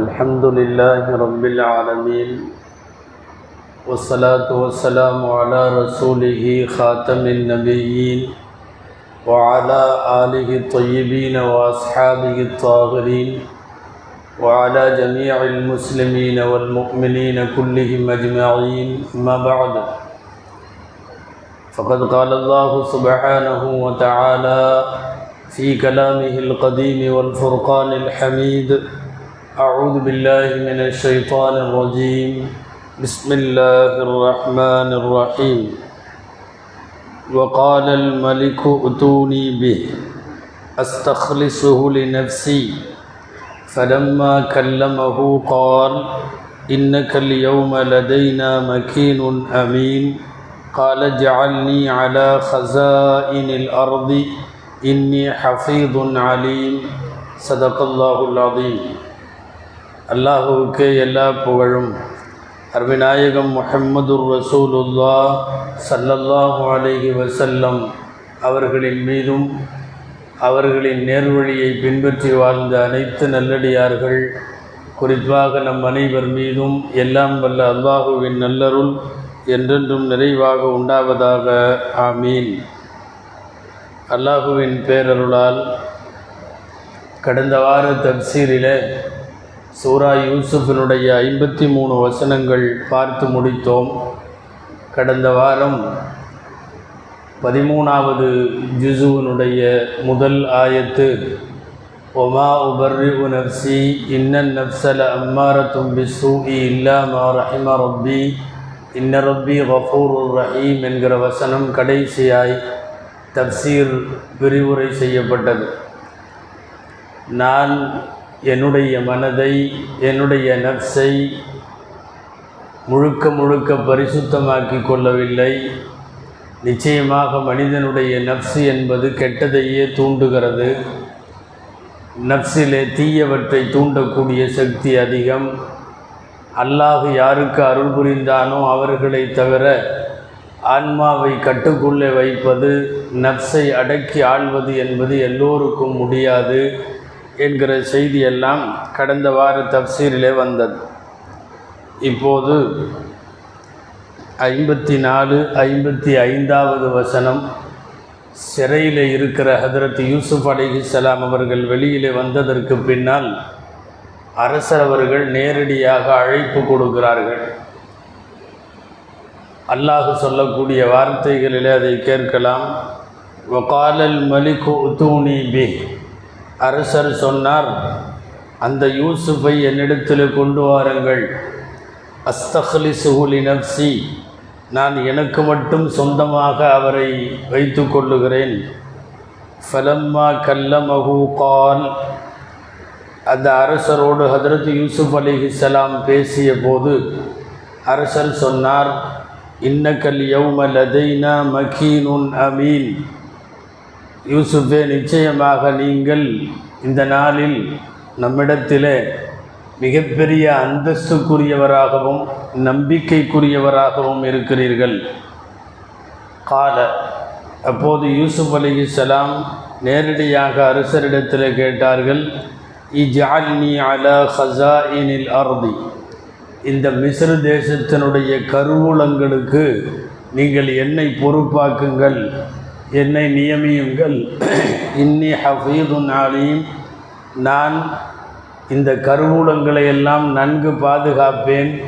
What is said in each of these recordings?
الحمد لله رب العالمين والصلاة والسلام على رسوله خاتم النبيين وعلى آله الطيبين وأصحابه الطاهرين وعلى جميع المسلمين والمؤمنين كلهم أجمعين ما بعد. فقد قال الله سبحانه وتعالى في كلامه القديم والفرقان الحميد أعوذ بالله من الشيطان الرجيم. بسم الله الرحمن الرحيم. وقال الملك ائتوني به. أستخلصه لنفسي. فلما كلمه قال إنك اليوم لدينا مكين أمين. قال اجعلني على خزائن الأرض. إني حفيظ عليم. صدق الله العظيم. அல்லாஹுவுக்கு எல்லா புகழும். அருமிநாயகம் முஹம்மதுர் ரசூலுல்லா சல்லல்லாஹு அலைஹி வசல்லம் அவர்களின் மீதும் அவர்களின் நேர்வழியை பின்பற்றி வாழ்ந்த அனைத்து நல்லடியார்கள் குறிப்பாக நம் அனைவர் மீதும் எல்லாம் வல்ல அல்லாஹுவின் நல்லருள் என்றென்றும் நிறைவாக உண்டாவதாக. ஆமீன். அல்லாஹுவின் பேரருளால் கடந்த வார தப்சீரில் சூரா யூசுஃபினுடைய ஐம்பத்தி மூணு வசனங்கள் பார்த்து முடித்தோம். கடந்த வாரம் பதிமூணாவது ஜுசுவினுடைய முதல் ஆயத்து ஒமா உபர்ரி நப்சி இன்னன் நப்சல அம்மாரத்தும் பிசூ இல்லாமா மா ரஹிம ரப்பி இன்ன ரப்பி கஃபூர் ரஹீம் என்கிற வசனம் கடைசியாய் தப்சீர் விரிவுரை செய்யப்பட்டது. நான் என்னுடைய மனதை என்னுடைய நப்சை முழுக்க முழுக்க பரிசுத்தமாக்கி கொள்ளவில்லை. நிச்சயமாக மனிதனுடைய நப்சு என்பது கெட்டதையே தூண்டுகிறது. நப்சிலே தீயவற்றை தூண்டக்கூடிய சக்தி அதிகம். அல்லாஹ் யாருக்கு அருள் புரிந்தானோ அவர்களை தவிர ஆன்மாவை கட்டுக்குள்ளே வைப்பது நப்சை அடக்கி ஆள்வது என்பது எல்லோருக்கும் முடியாது. என்கிற செய்தியெல்லாம் கடந்த வார தப்சீரிலே வந்தது. இப்போது ஐம்பத்தி நாலு ஐம்பத்தி ஐந்தாவது வசனம் சிறையில் இருக்கிற ஹதரத் யூசுப் அலிஹிசலாம் அவர்கள் வெளியிலே வந்ததற்கு பின்னால் அரசர் அவர்கள் நேரடியாக அழைப்பு கொடுக்கிறார்கள். அல்லாஹ் சொல்லக்கூடிய வார்த்தைகளிலே அதை கேட்கலாம். வக்காலல் மலிக் உத்தூனி பி அரசர் சொன்னார் அந்த யூசுஃபை என்னிடத்தில் கொண்டு வாருங்கள். அஸ்தஹலி சுகுலி நப்சி நான் எனக்கு மட்டும் சொந்தமாக அவரை வைத்து கொள்ளுகிறேன். ஃபலம்மா கல்லமஹு கால் அந்த அரசரோடு ஹதரத் யூசுப் அலிஹிசலாம் பேசிய போது அரசர் சொன்னார் இன்னக்கல் யௌம லதைனா மகீனுன் அமீன். யூசுஃபே நிச்சயமாக நீங்கள் இந்த நாளில் நம்மிடத்தில் மிகப்பெரிய அந்தஸ்துக்குரியவராகவும் நம்பிக்கைக்குரியவராகவும் இருக்கிறீர்கள். கால அப்போது யூசுப் அலிஹிசலாம் நேரடியாக அரசரிடத்தில் கேட்டார்கள் இஜால்னி அல ஹசா இனில் அர்தி. இந்த மிஸ்ர தேசத்தினுடைய கருவூலங்களுக்கு நீங்கள் என்னை பொறுப்பாக்குங்கள். என்னை நியமியுங்கள். இன்னி ஹஃபீதுன் ஆலீம் நான் இந்த கருவூலங்களை எல்லாம் நன்கு பாதுகாப்பேன்.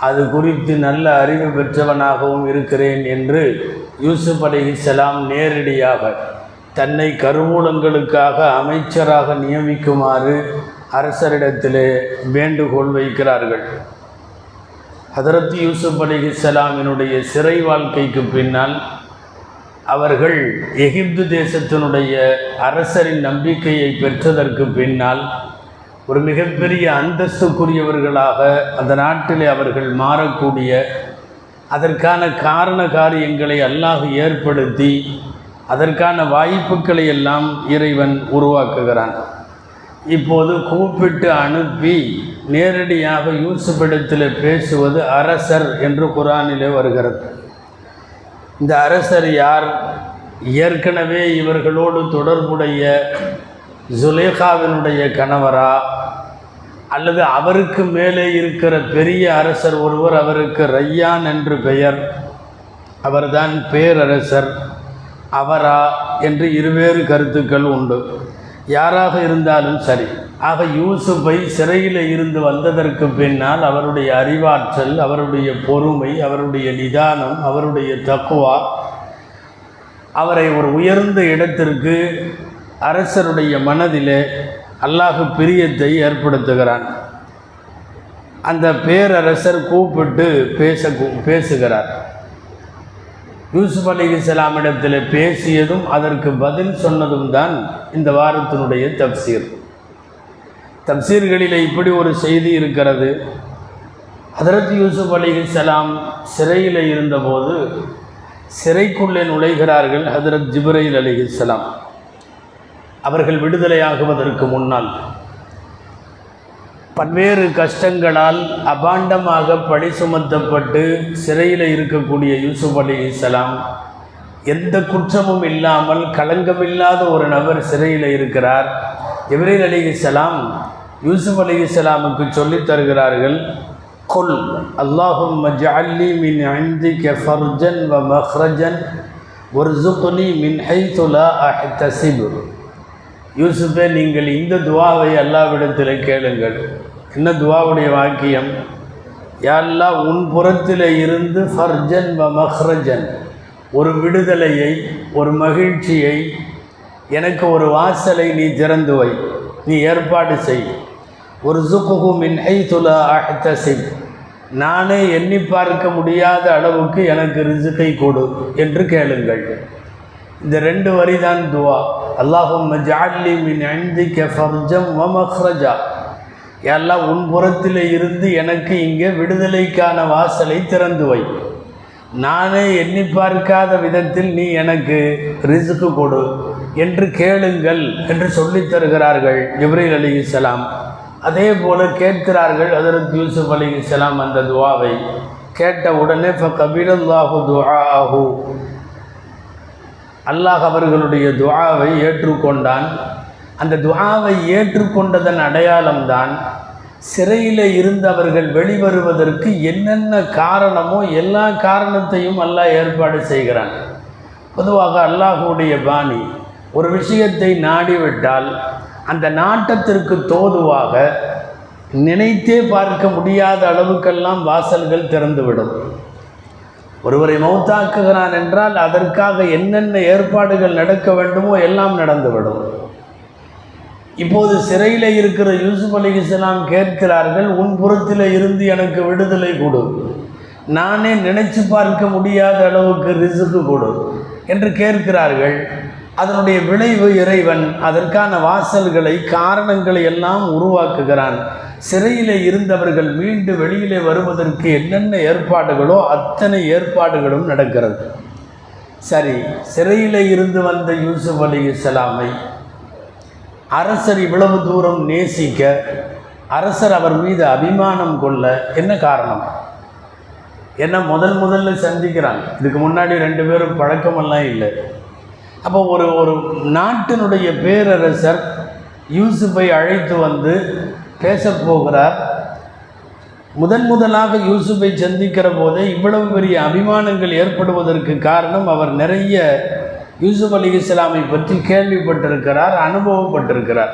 அது குறித்து நல்ல அறிவு பெற்றவனாகவும் இருக்கிறேன் என்று யூசுப் அலிஹிசலாம் நேரடியாக தன்னை கருவூலங்களுக்காக அமைச்சராக நியமிக்குமாறு அரசரிடத்திலே வேண்டுகோள் வைக்கிறார்கள். ஹதரத் யூசுப் அலிஹிசலாமினுடைய சிறை வாழ்க்கைக்கு பின்னால் அவர்கள் எகிப்து தேசத்தினுடைய அரசரின் நம்பிக்கையை பெற்றதற்கு பின்னால் ஒரு மிகப்பெரிய அந்தஸ்துக்குரியவர்களாக அந்த நாட்டிலே அவர்கள் மாறக்கூடிய அதற்கான காரண காரியங்களை அல்லாஹ் ஏற்படுத்தி அதற்கான வாய்ப்புகளை எல்லாம் இறைவன் உருவாக்குகிறான். இப்போது கூப்பிட்டு அனுப்பி நேரடியாக யூசுஃபிடத்தில் பேசுவது அரசர் என்று குரானிலே வருகிறது. இந்த அரசர் யார்? ஏற்கனவே இவர்களோடு தொடர்புடைய ஜுலேகாவினுடைய கணவரா? அல்லது அவருக்கு மேலே இருக்கிற பெரிய அரசர் ஒருவர் அவருக்கு ரையான் என்று பெயர். அவர்தான் பேரரசர். அவரா? என்று இருவேறு கருத்துக்கள் உண்டு. யாராக இருந்தாலும் சரி. ஆக யூசுஃபை சிறையில் இருந்து வந்ததற்கு பின்னால் அவருடைய அறிவாற்றல் அவருடைய பொறுமை அவருடைய நிதானம் அவருடைய தக்குவா அவரை ஒரு உயர்ந்த இடத்திற்கு அரசருடைய மனதிலே அல்லாஹு பிரியத்தை ஏற்படுத்துகிறான். அந்த பேரரசர் கூப்பிட்டு பேச பேசுகிறார். யூசுப் அலி இஸ்லாமிடத்தில் பேசியதும் அதற்கு பதில் சொன்னதும் தான் இந்த வாரத்தினுடைய தப்சீர். தப்சீர்களில் இப்படி ஒரு செய்தி இருக்கிறது. ஹதரத் யூசுப் அலி சலாம் சிறையில் இருந்தபோது சிறைக்குள்ளே நுழைகிறார்கள் ஹதரத் ஜிப்ரைல் அலி சலாம் அவர்கள் விடுதலையாகுவதற்கு முன்னால் பல்வேறு கஷ்டங்களால் அபாண்டமாக பழி சுமத்தப்பட்டு சிறையில் இருக்கக்கூடிய யூசுப் அலி இஸ்லாம் எந்த குற்றமும் இல்லாமல் களங்கமில்லாத ஒரு நபர் சிறையில் இருக்கிறார். இப்ரீல் அலி இஸ்லாம் யூசுப் அலி இஸ்லாமுக்கு சொல்லித் தருகிறார்கள் கொல் அல்லாஹும் ஜல்லி மின் இந்திக ஃபர்ஜன் வ மஹ்ரஜன் ஒரு ஜுக்னி மின் ஹைத்துலா அஹ்தசிபு யூசுஃபே நீங்கள் இந்த துவாவை அல்லாவிடத்தில் கேளுங்கள். என்ன துவாவுடைய வாக்கியம்? யாரெல்லாம் உன் புறத்தில் இருந்து ஃபர்ஜன் வ மஹ்ரஜன் ஒரு விடுதலையை ஒரு மகிழ்ச்சியை எனக்கு ஒரு வாசலை நீ திறந்து வை. நீ ஏற்பாடு செய். ஒரு சுகுகு மின் ஐதுலா செய் நானே எண்ணி பார்க்க முடியாத அளவுக்கு எனக்கு ரிசுக்கை கொடு என்று கேளுங்கள். இந்த ரெண்டு வரி தான் துவா. அல்லாஹும் ஜாலி மின் அந்திக்க ஃபர்ஜம் வமஹ்ரஜா எல்லாம் உன் புறத்தில் இருந்து எனக்கு இங்கே விடுதலைக்கான வாசலை திறந்து வை. நானே எண்ணி பார்க்காத விதத்தில் நீ எனக்கு ரிசுக்கு கொடு. என்று கேளுங்கள் என்று சொல்லித் தருகிறார்கள் ஜிப்ரீல் அலி இஸ்லாம் அதே போல கேட்கிறார்கள் அதற்கு யூசுப் அலி இஸ்லாம் அந்த துவாவை. கேட்ட உடனே ஃப கபீரல்லாஹு துஆஹு. அல்லாஹ் அவர்களுடைய துவாவை ஏற்றுக்கொண்டான். அந்த துவாவை ஏற்றுக்கொண்டதன் அடையாளம்தான் சிறையில் இருந்தவர்கள் வெளிவருவதற்கு என்னென்ன காரணமோ எல்லா காரணத்தையும் அல்லாஹ் ஏற்பாடு செய்கிறான். பொதுவாக அல்லாஹுடைய பாணி ஒரு விஷயத்தை நாடிவிட்டால் அந்த நாட்டத்திற்கு தோதுவாக நினைத்தே பார்க்க முடியாத அளவுக்கெல்லாம் வாசல்கள் திறந்துவிடும். ஒருவரை மௌத்தாக்குகிறான் என்றால் அதற்காக என்னென்ன ஏற்பாடுகள் நடக்க வேண்டுமோ எல்லாம் நடந்துவிடும். இப்போது சிறையில் இருக்கிற யூசுப் அலி இஸ்லாம் கேட்கிறார்கள் உன் புறத்தில் இருந்து எனக்கு விடுதலை கொடு. நானே நினைச்சு பார்க்க முடியாத அளவுக்கு ரிசுக்கு கொடு. என்று கேட்கிறார்கள். அதனுடைய விளைவு இறைவன் அதற்கான வாசல்களை காரணங்களை எல்லாம் உருவாக்குகிறான். சிறையில் இருந்தவர்கள் மீண்டு வெளியிலே வருவதற்கு என்னென்ன ஏற்பாடுகளோ அத்தனை ஏற்பாடுகளும் நடக்கிறது. சரி சிறையில் இருந்து வந்த யூசுப் அலி இஸ்லாமை அரசர் இவ்வளவு தூரம் நேசிக்க அரசர் அவர் மீது அபிமானம் கொள்ள என்ன காரணம்? என்ன முதல் முதல்ல சந்திக்கிறாங்க. இதுக்கு முன்னாடி ரெண்டு பேரும் பழக்கமெல்லாம் இல்லை. அப்போ ஒரு ஒரு நாட்டினுடைய பேரரசர் யூசுஃபை அழைத்து வந்து பேசப் போகிறார். முதன் முதலாக யூசுஃபை சந்திக்கிற போதே இவ்வளவு பெரிய அபிமானங்கள் ஏற்படுவதற்கு காரணம் அவர் நிறைய யூசுப் அலி இஸ்லாமை பற்றி கேள்விப்பட்டிருக்கிறார் அனுபவப்பட்டிருக்கிறார்.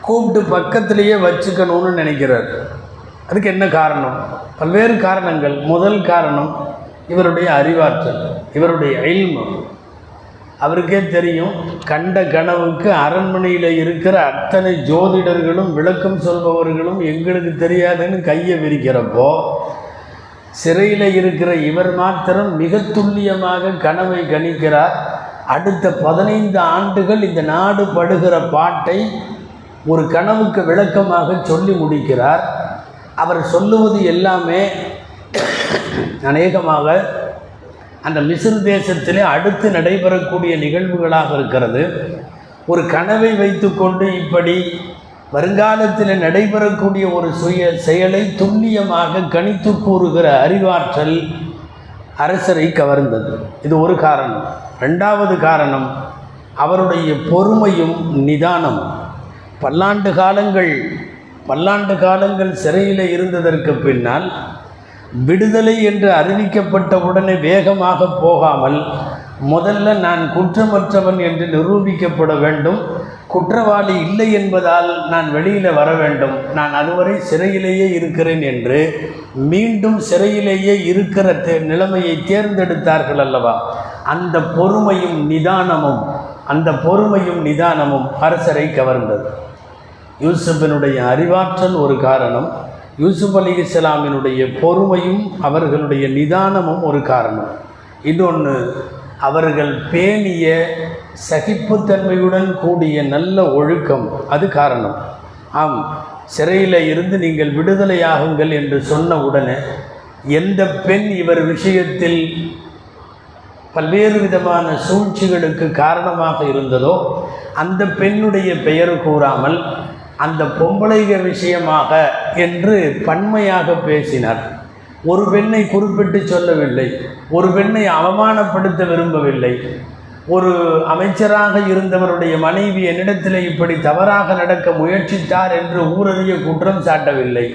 கூப்பிட்டு பக்கத்திலேயே வச்சுக்கணும்னு நினைக்கிறார். அதுக்கு என்ன காரணம்? பல்வேறு காரணங்கள். முதல் காரணம் இவருடைய அறிவாற்றல் இவருடைய இல்மு அவருக்கே தெரியும் கண்ட கனவுக்கு அரண்மனையில் இருக்கிற அத்தனை ஜோதிடர்களும் விளக்கம் சொல்பவர்களும் எங்களுக்கு தெரியாதுன்னு கையை விரிக்கிறப்போ சிறையில் இருக்கிற இவர் மாத்திரம் மிக துல்லியமாக கனவை கணிக்கிறார். அடுத்த பதினைந்து ஆண்டுகள் இந்த நாடு படுகிற பாட்டை ஒரு கனவுக்கு விளக்கமாக சொல்லி முடிக்கிறார். அவர் சொல்லுவது எல்லாமே அநேகமாக அந்த மிஸ்ர் தேசத்திலே அடுத்து நடைபெறக்கூடிய நிகழ்வுகளாக இருக்கிறது. ஒரு கனவை வைத்துக்கொண்டு இப்படி வருங்காலத்தில் நடைபெறக்கூடிய ஒரு சுய செயலை துல்லியமாக கணித்து கூறுகிற அறிவாற்றல் அரசரை கவர்ந்தது. இது ஒரு காரணம். ரெண்டாவது காரணம் அவருடைய பொறுமையும் நிதானமும். பல்லாண்டு காலங்கள் பல்லாண்டு காலங்கள் சிறையில் இருந்ததற்கு பின்னால் விடுதலை என்று அறிவிக்கப்பட்ட உடனே வேகமாக போகாமல் முதல்ல நான் குற்றமற்றவன் என்று நிரூபிக்கப்பட வேண்டும். குற்றவாளி இல்லை என்பதால் நான் வெளியில் வர வேண்டும். நான் அதுவரை சிறையிலேயே இருக்கிறேன் என்று மீண்டும் சிறையிலேயே இருக்கிற தே நிலைமையை தேர்ந்தெடுத்தார்கள் அல்லவா? அந்த பொறுமையும் நிதானமும் அந்த பொறுமையும் நிதானமும் அரசரை கவர்ந்தது. யூசுஃபினுடைய அறிவாற்றல் ஒரு காரணம். யூசுப் அலி இஸ்லாமினுடைய பொறுமையும் அவர்களுடைய நிதானமும் ஒரு காரணம். இன்னொன்று அவர்கள் பேணிய சகிப்புத்தன்மையுடன் கூடிய நல்ல ஒழுக்கம் அது காரணம். ஆம். சிறையில் இருந்து நீங்கள் விடுதலையாகுங்கள் என்று சொன்ன உடனே எந்த பெண் இவர் விஷயத்தில் பல்வேறு விதமான சூழ்ச்சிகளுக்கு காரணமாக இருந்ததோ அந்த பெண்ணுடைய பெயர் கூறாமல் அந்த பொம்பளைக விஷயமாக என்று பன்மையாக பேசினார். ஒரு பெண்ணை குறிப்பிட்டு சொல்லவில்லை. ஒரு பெண்ணை அவமானப்படுத்த விரும்பவில்லை. ஒரு அமைச்சராக இருந்தவருடைய மனைவி என்னிடத்தில் இப்படி தவறாக நடக்க முயற்சித்தார் என்று ஊரறிய குற்றம் சாட்டவில்லை.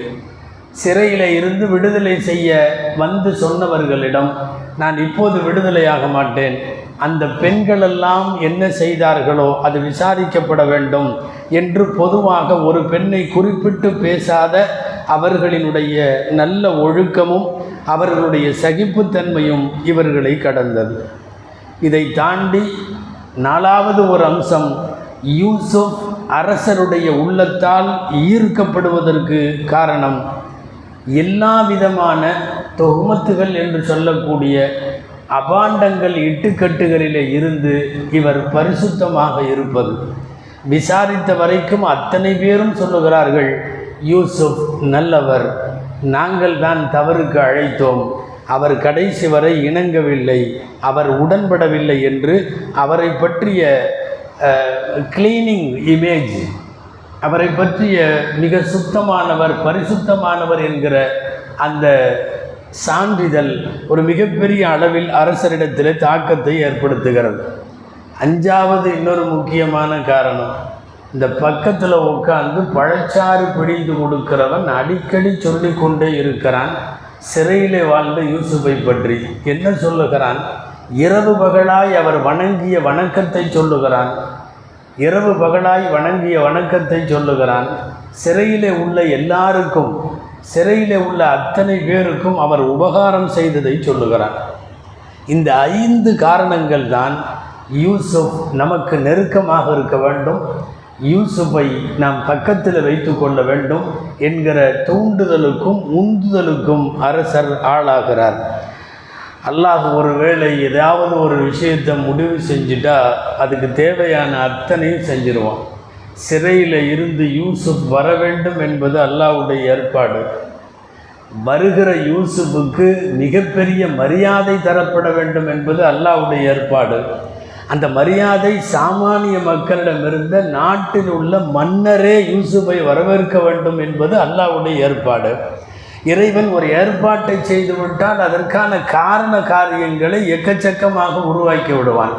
சிறையில் இருந்து விடுதலை செய்ய வந்து சொன்னவர்களிடம் நான் இப்போது விடுதலையாக மாட்டேன். அந்த பெண்களெல்லாம் என்ன செய்தார்களோ அது விசாரிக்கப்பட வேண்டும் என்று பொதுவாக ஒரு பெண்ணை குறிப்பிட்டு பேசாத அவர்களினுடைய நல்ல ஒழுக்கமும் அவர்களுடைய சகிப்புத்தன்மையும் இவர்களை கடந்தது. இதை தாண்டி நாலாவது ஒரு அம்சம் யூசுப் அரசருடைய உள்ளத்தால் ஈர்க்கப்படுவதற்கு காரணம் எல்லா விதமான தொகுமத்துகள் என்று சொல்லக்கூடிய அபாண்டங்கள் இட்டுக்கட்டுகளிலே இருந்து இவர் பரிசுத்தமாக இருப்பது. விசாரித்த வரைக்கும் அத்தனை பேரும் சொல்லுகிறார்கள் யூசுப் நல்லவர் நாங்கள் தான் தவறுக்கு அழைத்தோம். அவர் கடைசி வரை இணங்கவில்லை அவர் உடன்படவில்லை என்று அவரை பற்றிய கிளீனிங் இமேஜ் அவரை பற்றிய மிக சுத்தமானவர் பரிசுத்தமானவர் என்கிற அந்த சான்றிதழ் ஒரு மிகப்பெரிய அளவில் அரசரிடத்தில் தாக்கத்தை ஏற்படுத்துகிறது. அஞ்சாவது இன்னொரு முக்கியமான காரணம் இந்த பக்கத்தில் உட்காந்து பழச்சாறு பிடித்து கொடுக்கிறவன் அடிக்கடி சொல்லிக்கொண்டே இருக்கிறான். சிறையிலே வாழ்ந்த யூசுஃபை பற்றி என்ன சொல்லுகிறான்? இரவு பகலாய் அவர் வணங்கிய வணக்கத்தை சொல்லுகிறான். இரவு பகலாய் வணங்கிய வணக்கத்தை சொல்லுகிறான். சிறையிலே உள்ள எல்லாருக்கும் சிறையில் உள்ள அத்தனை பேருக்கும் அவர் உபகாரம் செய்ததை சொல்லுகிறார். இந்த ஐந்து காரணங்கள் தான் யூசுப் நமக்கு நெருக்கமாக இருக்க வேண்டும். யூசுஃபை நாம் பக்கத்தில் வைத்து கொள்ள வேண்டும் என்கிற தூண்டுதலுக்கும் உந்துதலுக்கும் அரசர் ஆளாகிறார். அல்லாஹ் ஒரு வேளை ஏதாவது ஒரு விஷயத்தை முடிவு செஞ்சுட்டா அதுக்கு தேவையான அத்தனையும் செஞ்சிருவான். சிறையில் இருந்து யூசுப் வர வேண்டும் என்பது அல்லாவுடைய ஏற்பாடு. வருகிற யூசுஃபுக்கு மிகப்பெரிய மரியாதை தரப்பட வேண்டும் என்பது அல்லாவுடைய ஏற்பாடு. அந்த மரியாதை சாமானிய மக்களிடமிருந்த நாட்டில் உள்ள மன்னரே யூசுஃபை வரவேற்க வேண்டும் என்பது அல்லாவுடைய ஏற்பாடு. இறைவன் ஒரு ஏற்பாட்டை செய்துவிட்டால் அதற்கான காரண காரியங்களை எக்கச்சக்கமாக உருவாக்கி விடுவான்.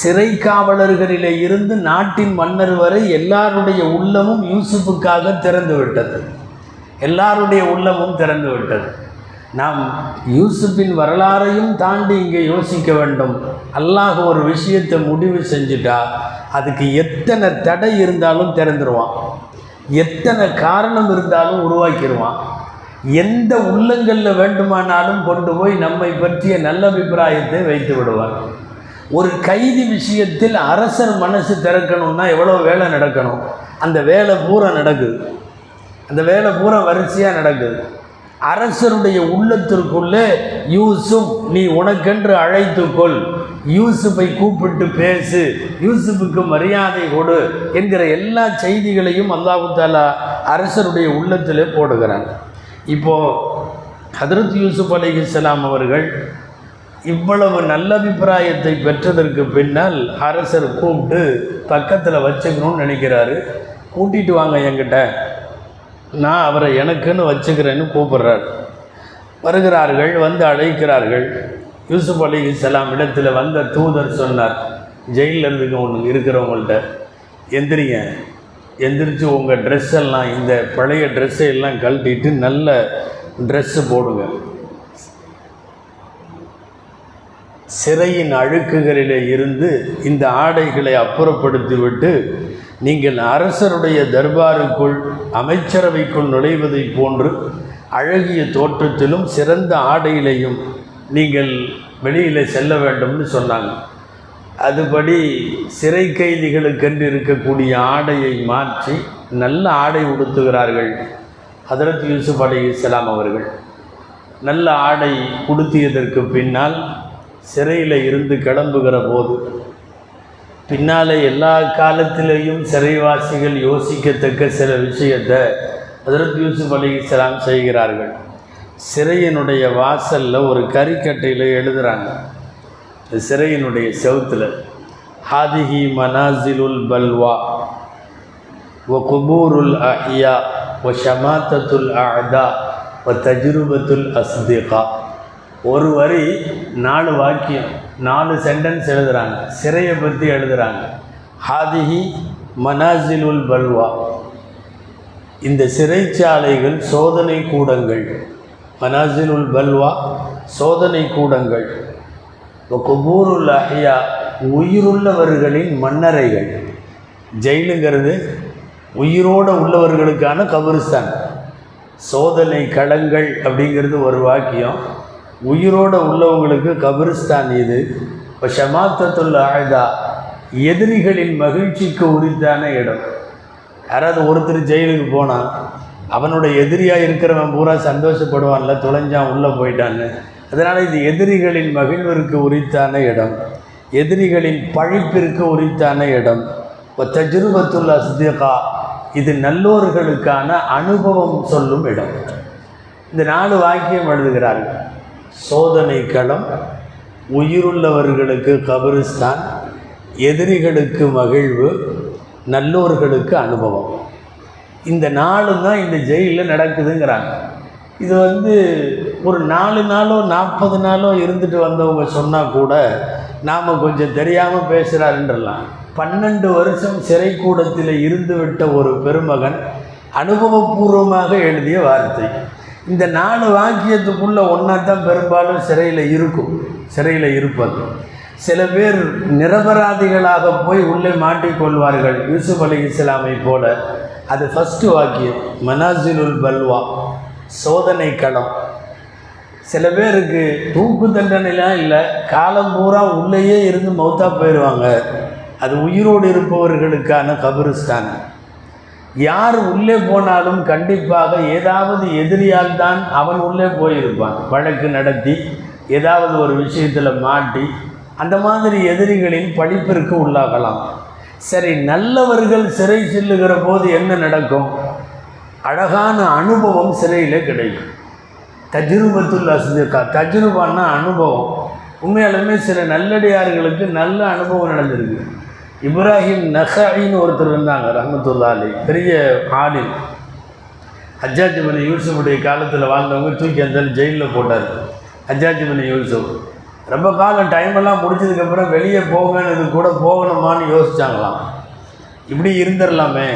சிறை காவலர்களிலே இருந்து நாட்டின் மன்னர் வரை எல்லாருடைய உள்ளமும் யூசுஃபுக்காக திறந்து விட்டது. எல்லாருடைய உள்ளமும் திறந்து விட்டது. நாம் யூசுப்பின் வரலாறையும் தாண்டி இங்கே யோசிக்க வேண்டும். அல்லாஹ் ஒரு விஷயத்தை முடிவு செஞ்சுட்டா அதுக்கு எத்தனை தடை இருந்தாலும் திறந்துருவான். எத்தனை காரணம் இருந்தாலும் உருவாக்கிடுவான் எந்த உள்ளங்களில் வேண்டுமானாலும் கொண்டு போய் நம்மை பற்றிய நல்ல அபிப்பிராயத்தை வைத்து விடுவார் ஒரு கைதி விஷயத்தில் அரசர் மனசு திறக்கணும்னா எவ்வளோ வேலை நடக்கணும்? அந்த வேலை பூரா நடக்குது. அந்த வேலை பூரா வரிசையாக நடக்குது. அரசருடைய உள்ளத்திற்குள்ளே யூசுப் நீ உனக்கென்று அழைத்துக்கொள். யூசுஃபை கூப்பிட்டு பேசு. யூசுஃபுக்கு மரியாதை கொடு என்கிற எல்லா செய்திகளையும் அல்லாஹு தாலா அரசருடைய உள்ளத்திலே போடுகிறாங்க இப்போது ஹதரத் யூசுப் அலிஹிஸ்லாம் அவர்கள் இவ்வளவு நல்ல அபிப்பிராயத்தை பெற்றதற்கு பின்னால் அரசர் கூப்பிட்டு பக்கத்தில் வச்சுக்கணும்னு நினைக்கிறாரு. கூட்டிகிட்டு வாங்க என்கிட்ட. நான் அவரை எனக்குன்னு வச்சுக்கிறேன்னு கூப்பிட்றாரு. வருகிறார்கள் வந்து அழைக்கிறார்கள். யூசுப் அலி இஸ்லாம் இடத்துல வந்த தூதர் சொன்னார் ஜெயிலில் இருந்துக்க ஒன்று இருக்கிறவங்கள்ட்ட எந்திரிங்க. எந்திரிச்சு உங்கள் ட்ரெஸ் எல்லாம் இந்த பழைய ட்ரெஸ்ஸை எல்லாம் கழட்டிட்டு நல்ல ட்ரெஸ்ஸு போடுங்க. சிறையின் அழுக்குகளிலே இருந்து இந்த ஆடைகளை அப்புறப்படுத்திவிட்டு நீங்கள் அரசருடைய தர்பாருக்குள் அமைச்சரவைக்குள் நுழைவதைப் போன்று அழகிய தோற்றத்திலும் சிறந்த ஆடையிலையும் நீங்கள் வெளியில் செல்ல வேண்டும்னு சொன்னாங்க. அதுபடி சிறை கைதிகளுக்கென்று இருக்கக்கூடிய ஆடையை மாற்றி நல்ல ஆடை உடுத்துகிறார்கள். ஹதரத் யூசுப் அலி இஸ்லாம் அவர்கள். நல்ல ஆடை உடுத்தியதற்கு பின்னால் சிறையில் இருந்து கிளம்புகிற போது பின்னால் எல்லா காலத்திலேயும் சிறைவாசிகள் யோசிக்கத்தக்க சில விஷயத்தை ஹதரத் யூசுப் அலி இஸ்லாம் செய்கிறார்கள். சிறையினுடைய வாசலில் ஒரு கறிக்கட்டையில் எழுதுகிறாங்க சிறையினுடைய செவுத்தில் ஹாதிஹி மனாசிலுல் பல்வா ஒ குபூருல் அஹியா ஒ ஷமாத்தத்துல் அஅதா ஒ தஜ்ருபத்துல் அஸ்திகா. ஒரு வரி நாலு வாக்கியம் நாலு சென்டென்ஸ் எழுதுகிறாங்க சிறையை பற்றி எழுதுகிறாங்க ஹாதிஹி மனாசிலுல் பல்வா. இந்த சிறைச்சாலைகள் சோதனை கூடங்கள். மனாசிலுல் பல்வா சோதனை கூடங்கள். குபூருல் அஹியா உயிருள்ளவர்களின் மன்னரைகள். ஜெயிலுங்கிறது உயிரோடு உள்ளவர்களுக்கான கபரிஸ்தான். சோதனை களங்கள் அப்படிங்கிறது ஒரு வாக்கியம். உயிரோடு உள்ளவங்களுக்கு கபிரிஸ்தான் இது. இப்போ ஷமாத்தத்துல் ஆயுதா எதிரிகளின் மகிழ்ச்சிக்கு உரித்தான இடம். யாராவது ஒருத்தர் ஜெயிலுக்கு போனால் அவனோட எதிரியாக இருக்கிறவன் பூரா சந்தோஷப்படுவான்ல தொலைஞ்சான் உள்ளே போயிட்டான்னு. அதனால் இது எதிரிகளின் மகிழ்விற்கு உரித்தான இடம். எதிரிகளின் பழிப்பிற்கு உரித்தான இடம். இப்போ தஜ்ருபத்துல் சித்திகா இது நல்லோர்களுக்கான அனுபவம் சொல்லும் இடம். இந்த நாலு வாக்கியம் எழுதுகிறார்கள். சோதனை களம் உயிருள்ளவர்களுக்கு கபிரிஸ்தான் எதிரிகளுக்கு மகிழ்வு நல்லோர்களுக்கு அனுபவம். இந்த நாலு தான் இந்த ஜெயிலில் நடக்குதுங்கிறாங்க. இது வந்து ஒரு நாலு நாளோ நாற்பது நாளோ இருந்துட்டு வந்தவங்க சொன்னால் கூட நாம் கொஞ்சம் தெரியாமல் பேசுகிறாருன்றலாம் பன்னெண்டு வருஷம் சிறைக்கூடத்தில் இருந்து விட்ட ஒரு பெருமகன் அனுபவபூர்வமாக எழுதிய வார்த்தை. இந்த நாலு வாக்கியத்துக்குள்ளே ஒன்றா தான் பெரும்பாலும் சிறையில் இருக்கும். சிறையில் இருப்பது. சில பேர் நிரபராதிகளாக போய் உள்ளே மாட்டிக்கொள்வார்கள் யூசுப் அலி இஸ்லாமை போல. அது ஃபஸ்ட்டு வாக்கியம். மனாசிலுல் பல்வா. சோதனை களம். சில பேருக்கு தூக்கு தண்டனைலாம் இல்லை காலம் பூரா உள்ளேயே இருந்து மௌத்தா போயிடுவாங்க அது உயிரோடு இருப்பவர்களுக்கான கபிரிஸ்தானம். யார் உள்ளே போனாலும் கண்டிப்பாக ஏதாவது எதிரியால் தான் அவன் உள்ளே போயிருப்பான். வழக்கு நடத்தி ஏதாவது ஒரு விஷயத்தில் மாட்டி அந்த மாதிரி எதிரிகளின் படிப்பிற்கு உள்ளாகலாம். சரி நல்லவர்கள் சிறை செல்லுகிற போது என்ன நடக்கும்? அழகான அனுபவம் சிறையில் கிடைக்கும். தஜ்ருபத்துல் அஸ்திகா தஜ்ருபான்னா அனுபவம். உண்மையாலுமே சில நல்லடியார்களுக்கு நல்ல அனுபவம் நடந்திருக்கு. இப்ராஹிம் நஹாயின்னு ஒருத்தர் இருந்தாங்க ரஹமத்துல்லா அலி பெரிய ஆலிம். ஹஜ்ஜாஜ் மணி யூசுஃபுடைய காலத்தில் வாழ்ந்தவங்க தூக்கி அந்த ஜெயிலில் போட்டார். ஹஜ்ஜாஜ் மணி யூசுஃப். ரொம்ப காலம் டைம் எல்லாம் முடிச்சதுக்கப்புறம் வெளியே போங்கன்னு கூட போகணுமான்னு யோசித்தாங்களாம் இப்படி இருந்துடலாமே.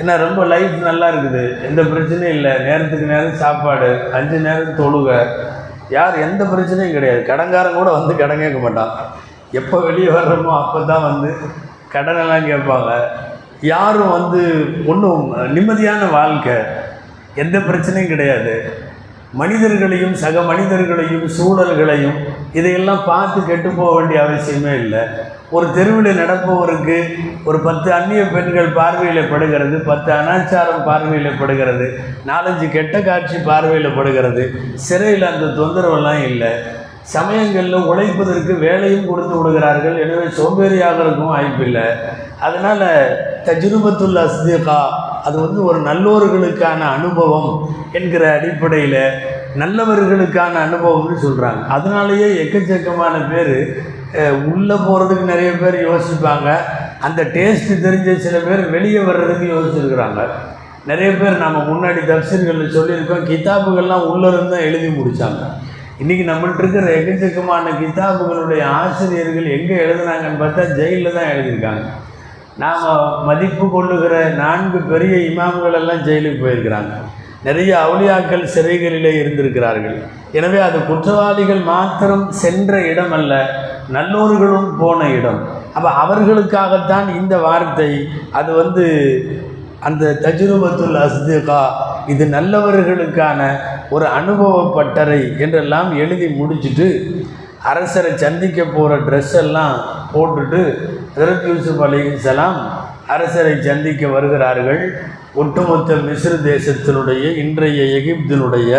ஏன்னா ரொம்ப லைஃப் நல்லா இருக்குது. எந்த பிரச்சனையும் இல்லை. நேரத்துக்கு நேரம் சாப்பாடு அஞ்சு நேரம் தொழுக. யார் எந்த பிரச்சனையும் கிடையாது. கடன்காரன் கூட வந்து கடன் மாட்டான். எப்போ வெளியே வர்றோமோ அப்போ தான் வந்து கடனெல்லாம் கேட்பாங்க. யாரும் வந்து ஒன்றும் நிம்மதியான வாழ்க்கை எந்த பிரச்சனையும் கிடையாது. மனிதர்களையும் சக மனிதர்களையும் சூழல்களையும் இதையெல்லாம் பார்த்து கெட்டு போக வேண்டிய அவசியமே இல்லை. ஒரு தெருவில் நடப்பவருக்கு ஒரு பத்து அந்நிய பெண்கள் பார்வையில் படுகிறது பத்து அனாச்சாரம் பார்வையில் படுகிறது நாலஞ்சு கெட்ட காட்சி பார்வையில் படுகிறது. சிறையில் அந்த தொந்தரவெல்லாம் இல்லை. சமயங்களில் உழைப்பதற்கு வேலையும் கொடுத்து விடுகிறார்கள். எனவே சோம்பேறியாகிறதுக்கும் வாய்ப்பில்லை அதனால் தஜ்ருபத்துல் அஸ்திகா அது வந்து ஒரு நல்லோர்களுக்கான அனுபவம் என்கிற அடிப்படையில் நல்லவர்களுக்கான அனுபவம்னு சொல்கிறாங்க அதனாலேயே எக்கச்சக்கமான பேர் உள்ளே போகிறதுக்கு நிறைய பேர் யோசிப்பாங்க. அந்த டேஸ்ட்டு தெரிஞ்ச சில பேர் வெளியே வர்றதுக்கு யோசிச்சிருக்கிறாங்க. நிறைய பேர் நம்ம முன்னாடி தப்சீர்களில் சொல்லியிருக்கோம் கிதாபுகள்லாம் உள்ளே இருந்து தான் எழுதி முடித்தாங்க இன்றைக்கி நம்மள்ட்ட இருக்கிற எக்கச்சக்கமான கிதாபுகளுடைய ஆசிரியர்கள் எங்கே எழுதுனாங்கன்னு பார்த்தா ஜெயிலில் தான் எழுதியிருக்காங்க. நாம் மதிப்பு கொள்ளுகிற நான்கு பெரிய இமாம்கள் எல்லாம் ஜெயிலுக்கு போயிருக்கிறாங்க. நிறைய அவுளியாக்கள் சிறைகளிலே இருந்திருக்கிறார்கள். எனவே அது குற்றவாளிகள் மாத்திரம் சென்ற இடம் அல்ல நல்லோர்களும் போன இடம். அப்போ அவர்களுக்காகத்தான் இந்த வார்த்தை அது வந்து அந்த தஜ்ருபத்துல் அஸ்திகா இது நல்லவர்களுக்கான ஒரு அனுபவ பட்டறை என்றெல்லாம் எழுதி முடிச்சுட்டு அரசரை சந்திக்க போகிற ட்ரெஸ் எல்லாம் போட்டுட்டு ஹரத் யூசுப் அலிசலாம் அரசரை சந்திக்க வருகிறார்கள். ஒட்டுமொத்த மிஸ்ர தேசத்தினுடைய இன்றைய எகிப்தினுடைய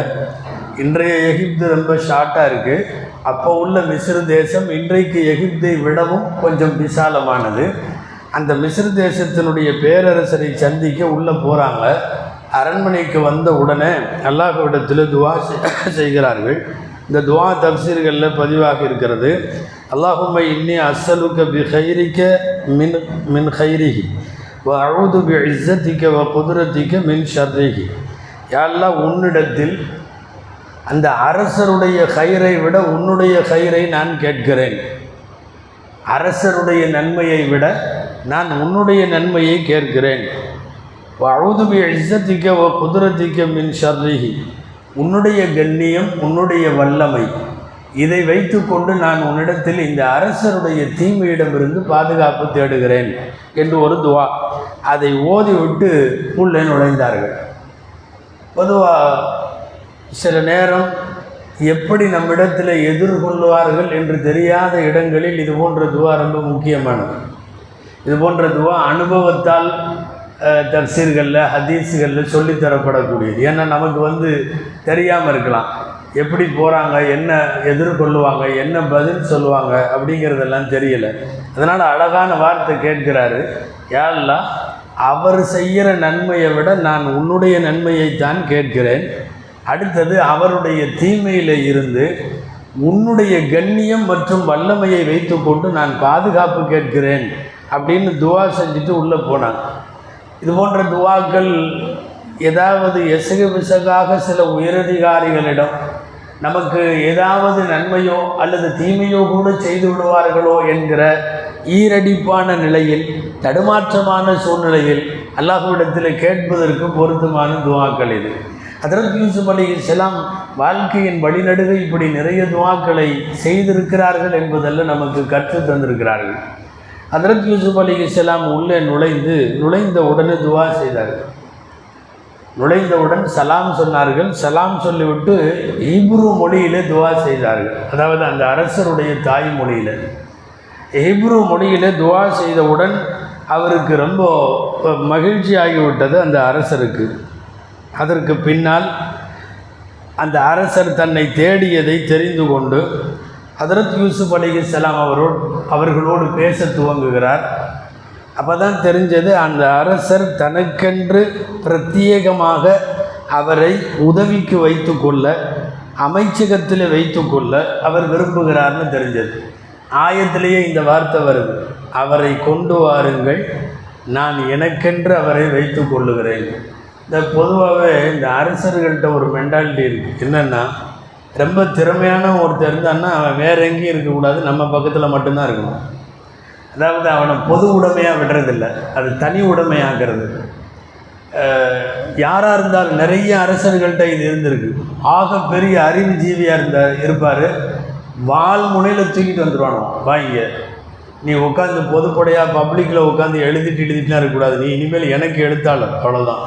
இன்றைய எகிப்து ரொம்ப ஷார்ட்டாக இருக்குது அப்போ உள்ள மிஸ்ர தேசம் இன்றைக்கு எகிப்தை விடவும் கொஞ்சம் விசாலமானது. அந்த மிஸ்ர தேசத்தினுடைய பேரரசரை சந்திக்க உள்ளே போகிறாங்க அரண்மனைக்கு வந்த உடனே அல்லாஹ்விடத்தில் துவா செய்கிறார்கள். இந்த துவா தப்சீர்களில் பதிவாக இருக்கிறது. அல்லாஹும்மை இன்னி அசலுக்க பி ஹைரிக்க மின் மின் ஹைரிஹி வ அழுது பி இஸ்ஸத்திக்க வ குதிரத்திக்க மின் ஷர்ரிஹி. யாரெல்லாம் உன்னிடத்தில் அந்த அரசருடைய கயிறை விட உன்னுடைய கயிறை நான் கேட்கிறேன். அரசருடைய நன்மையை விட நான் உன்னுடைய நன்மையை கேட்கிறேன். அழுதுபி இஸ்ஸத்திக்க ஓ குதிரத்திக்க மின் ஷர்ரிஹி. உன்னுடைய கண்ணியம் உன்னுடைய வல்லமை. இதை வைத்துக்கொண்டு நான் உன்னிடத்தில் இந்த அரசருடைய தீமையிடமிருந்து பாதுகாப்பு தேடுகிறேன் என்று ஒரு துவா. அதை ஓதிவிட்டு உள்ளே நுழைந்தார்கள். பொதுவாக சில நேரம் எப்படி நம்மிடத்தில் எதிர்கொள்வார்கள் என்று தெரியாத இடங்களில் இது போன்ற துவா ரொம்ப முக்கியமானது. இது போன்ற துவா அனுபவத்தால் தப்சீர்களில் ஹதீஸுகளில் சொல்லித் தரப்படக்கூடியது ஏன்னா நமக்கு வந்து தெரியாமல் இருக்கலாம். எப்படி போகிறாங்க என்ன எதிர்கொள்ளுவாங்க என்ன பதில் சொல்லுவாங்க அப்படிங்கிறதெல்லாம் தெரியலை. அதனால் அழகான வார்த்தை கேட்கிறாரு. யாரெல்லாம் அவர் செய்கிற நன்மையை விட நான் உன்னுடைய நன்மையைத்தான் கேட்கிறேன். அடுத்தது அவருடைய தீமையில் இருந்து உன்னுடைய கண்ணியம் மற்றும் வல்லமையை வைத்துக்கொண்டு நான் பாதுகாப்பு கேட்கிறேன் அப்படின்னு துவா செஞ்சுட்டு உள்ளே போனாங்க. இது போன்ற துவாக்கள் ஏதாவது எசகு பிசகாக சில உயரதிகாரிகளிடம் நமக்கு ஏதாவது நன்மையோ அல்லது தீமையோ கூட செய்து விடுவார்களோ என்கிற ஈரடிப்பான நிலையில் தடுமாற்றமான சூழ்நிலையில் அல்லாஹ்விடத்தில் கேட்பதற்கு பொருத்தமான துவாக்கள் இது. ஹதரத் யூசுப் அலி இஸ்லாம் வாழ்க்கையின் வழிநடுக இப்படி நிறைய துவாக்களை செய்திருக்கிறார்கள் என்பதெல்லாம் நமக்கு கற்று தந்திருக்கிறார்கள். ஹதரத் யூசுப் அலி இஸ்லாம் உள்ளே நுழைந்து நுழைந்த உடனே துவா செய்தார்கள் நுழைந்தவுடன் சலாம் சொன்னார்கள். சலாம் சொல்லிவிட்டு ஹீப்ரு மொழியிலே துவா செய்தார்கள். அதாவது அந்த அரசருடைய தாய் மொழியில். ஹீப்ரு மொழியிலே துவா செய்தவுடன் அவருக்கு ரொம்ப மகிழ்ச்சி ஆகிவிட்டது அந்த அரசருக்கு. அதற்கு பின்னால் அந்த அரசர் தன்னை தேடியதை தெரிந்து கொண்டு ஹதரத் யூசுப் அலிகலாம் அவரோடு அவர்களோடு பேச துவங்குகிறார். அப்போ தான் தெரிஞ்சது அந்த அரசர் தனக்கென்று பிரத்யேகமாக அவரை உதவிக்கு வைத்துக்கொள்ள அமைச்சகத்தில் வைத்துக்கொள்ள அவர் விரும்புகிறார்னு தெரிஞ்சது. ஆயத்திலேயே இந்த வார்த்தை வருது. அவரை கொண்டு வாருங்கள் நான் எனக்கென்று அவரை வைத்து கொள்ளுகிறேன். இந்த பொதுவாகவே இந்த அரசர்கள்ட்ட ஒரு மென்டாலிட்டி இருக்குது என்னென்னா ரொம்ப திறமையான ஒருத்தர் இருந்தான்னா அவன் வேற எங்கேயும் இருக்கக்கூடாது நம்ம பக்கத்தில் மட்டும்தான் இருக்கணும். அதாவது அவனை பொது உடைமையாக விடுறதில்ல. அது தனி உடைமையாகிறது யாராக இருந்தாலும் நிறைய அரசர்கள்ட்ட இது இருந்திருக்கு. ஆக பெரிய அறிவுஜீவியாக இருந்த இருப்பார். வால் முனையில் தூக்கிட்டு வந்துடுவானோ வாங்க நீ உட்காந்து பொதுப்படையாக பப்ளிக்கில் உட்காந்து எழுதிட்டு எழுதிட்டுலாம் இருக்கக்கூடாது நீ இனிமேல் எனக்கு எழுத்தாளர். அவ்வளோதான்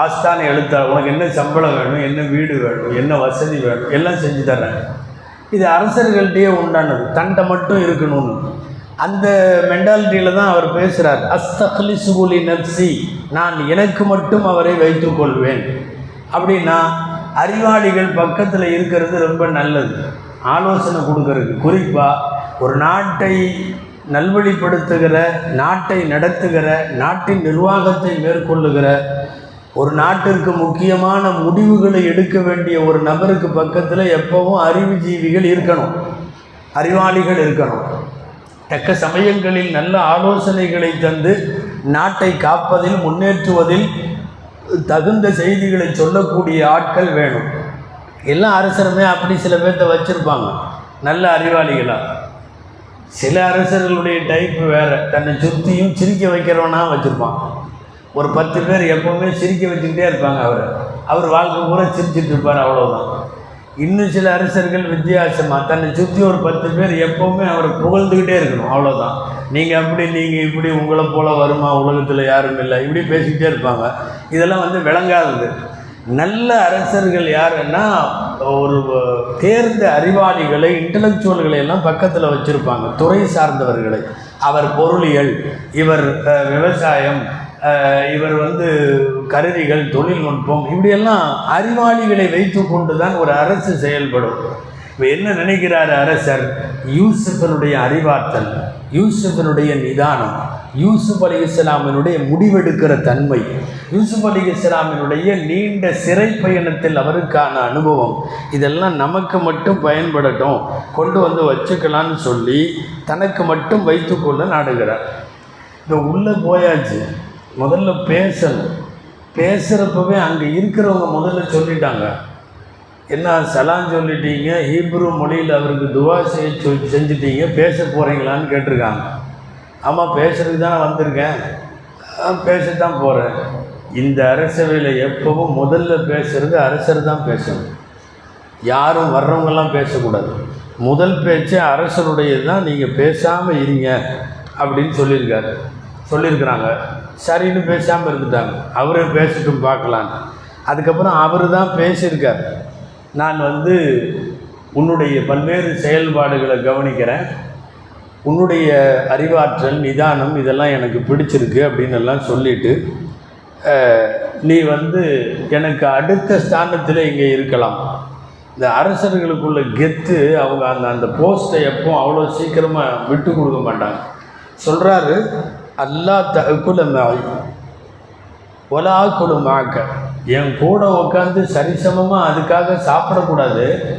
ஆஸ்தான எழுத்தாளர் உனக்கு என்ன சம்பளம் வேணும் என்ன வீடு வேணும் என்ன வசதி வேணும் எல்லாம் செஞ்சு தர்றாங்க. இது அரசர்கள்ட்டயே உண்டானது தண்டை மட்டும் இருக்கணும்னு. அந்த மென்டாலிட்டியில் தான் அவர் பேசுகிறார் அஸ்தக்லி சுகுலி நப்சி நான் எனக்கு மட்டும் அவரை வைத்துக்கொள்வேன் அப்படின்னா அறிவாளிகள் பக்கத்தில் இருக்கிறது ரொம்ப நல்லது. ஆலோசனை கொடுக்கறதுக்கு குறிப்பாக ஒரு நாட்டை நல்வழிப்படுத்துகிற நாட்டை நடத்துகிற நாட்டின் நிர்வாகத்தை மேற்கொள்ளுகிற ஒரு நாட்டிற்கு முக்கியமான முடிவுகளை எடுக்க வேண்டிய ஒரு நபருக்கு பக்கத்தில் எப்பவும் அறிவுஜீவிகள் இருக்கணும். அறிவாளிகள் இருக்கணும். தக்க சமயங்களில் நல்ல ஆலோசனைகளை தந்து நாட்டை காப்பதில் முன்னேற்றுவதில் தகுந்த செய்திகளை சொல்லக்கூடிய ஆட்கள் வேணும். எல்லா அரசருமே அப்படி சில பேர்த்த வச்சுருப்பாங்க. நல்ல அறிவாளிகளாக சில அரசர்களுடைய டைப் வேறு. தன்னை சுற்றியும் சிரிக்க வைக்கிறவனாக வச்சுருப்பான். ஒரு பத்து பேர் எப்போவுமே சிரிக்க வச்சுக்கிட்டே இருப்பாங்க அவர். அவர் வாழ்க்கை பூரா சிரிச்சிட்டு இருப்பார் அவ்வளோதான் இன்னும் சில அரசர்கள் வித்தியாசமாக தன்னை சுற்றி ஒரு பத்து பேர் எப்போவுமே அவரை புகழ்ந்துக்கிட்டே இருக்கணும் அவ்வளோதான் நீங்கள் அப்படி நீங்கள் இப்படி உங்களை போல் வருமா உலகத்தில் யாரும் இல்லை இப்படி பேசிக்கிட்டே இருப்பாங்க. இதெல்லாம் வந்து விளங்காதது. நல்ல அரசர்கள் யாருன்னா ஒரு தேர்ந்த அறிவாளிகளை இன்டலெக்சுவல்களை எல்லாம் பக்கத்தில் வச்சுருப்பாங்க துறை சார்ந்தவர்களை. அவர் பொருளியல் இவர் விவசாயம் இவர் வந்து கருவிகள் தொழில்நுட்பம் இப்படியெல்லாம் அறிவாளிகளை வைத்து கொண்டு தான் ஒரு அரசு செயல்படும். இப்போ என்ன நினைக்கிறார் அரசர்? யூசுஃபனுடைய அறிவாற்றல் யூசுஃபனுடைய நிதானம் யூசுப் அலி இஸ்லாமினுடைய முடிவெடுக்கிற தன்மை யூசுப் அலி இஸ்லாமினுடைய நீண்ட சிறை பயணத்தில் அவருக்கான அனுபவம் இதெல்லாம் நமக்கு மட்டும் பயன்படட்டும் கொண்டு வந்து வச்சுக்கலான்னு சொல்லி தனக்கு மட்டும் வைத்துக்கொள்ள நாடுகிறார். இந்த உள்ளே போயாச்சு. முதல்ல பேசணும் பேசுகிறப்பவே அங்கே இருக்கிறவங்க முதல்ல சொல்லிட்டாங்க. என்ன சலான் சொல்லிட்டீங்க ஹீப்ரு மொழியில் அவருக்கு துவா செய்ய செஞ்சிட்டீங்க பேச போகிறீங்களான்னு கேட்டிருக்காங்க. ஆமாம் பேசுறதுக்கு தான் வந்திருக்கேன். பேசத்தான் போகிறேன் இந்த அரசவையில் எப்பவும் முதல்ல பேசுறது அரசர் தான் பேசணும். யாரும் வர்றவங்கெல்லாம் பேசக்கூடாது. முதல் பேச்சே அரசருடையது தான் நீங்கள் பேசாமல் இருங்க அப்படின்னு சொல்லியிருக்காரு. சொல்லியிருக்கிறாங்க. சரின்னு பேசாமல் இருந்துட்டாங்க. அவரே பேசிட்டும் பார்க்கலான்னு அதுக்கப்புறம் அவர் தான் பேசியிருக்கார். நான் வந்து உன்னுடைய பல்வேறு செயல்பாடுகளை கவனிக்கிறேன். உன்னுடைய அறிவாற்றல் நிதானம் இதெல்லாம் எனக்கு பிடிச்சிருக்கு அப்படின்னு எல்லாம் சொல்லிட்டு நீ வந்து எனக்கு அடுத்த ஸ்தானத்தில் இங்கே இருக்கலாம். இந்த அரசர்களுக்குள்ள கெத்து அவங்க அந்த அந்த போஸ்ட்டை எப்போ அவ்வளோ சீக்கிரமாக விட்டு கொடுக்க மாட்டாங்க. சொல்கிறாரு அல்லா தகுல மாய் ஒலா குழு மாக்க. என் கூட உட்காந்து சரிசமமாக அதுக்காக சாப்பிடக்கூடாது.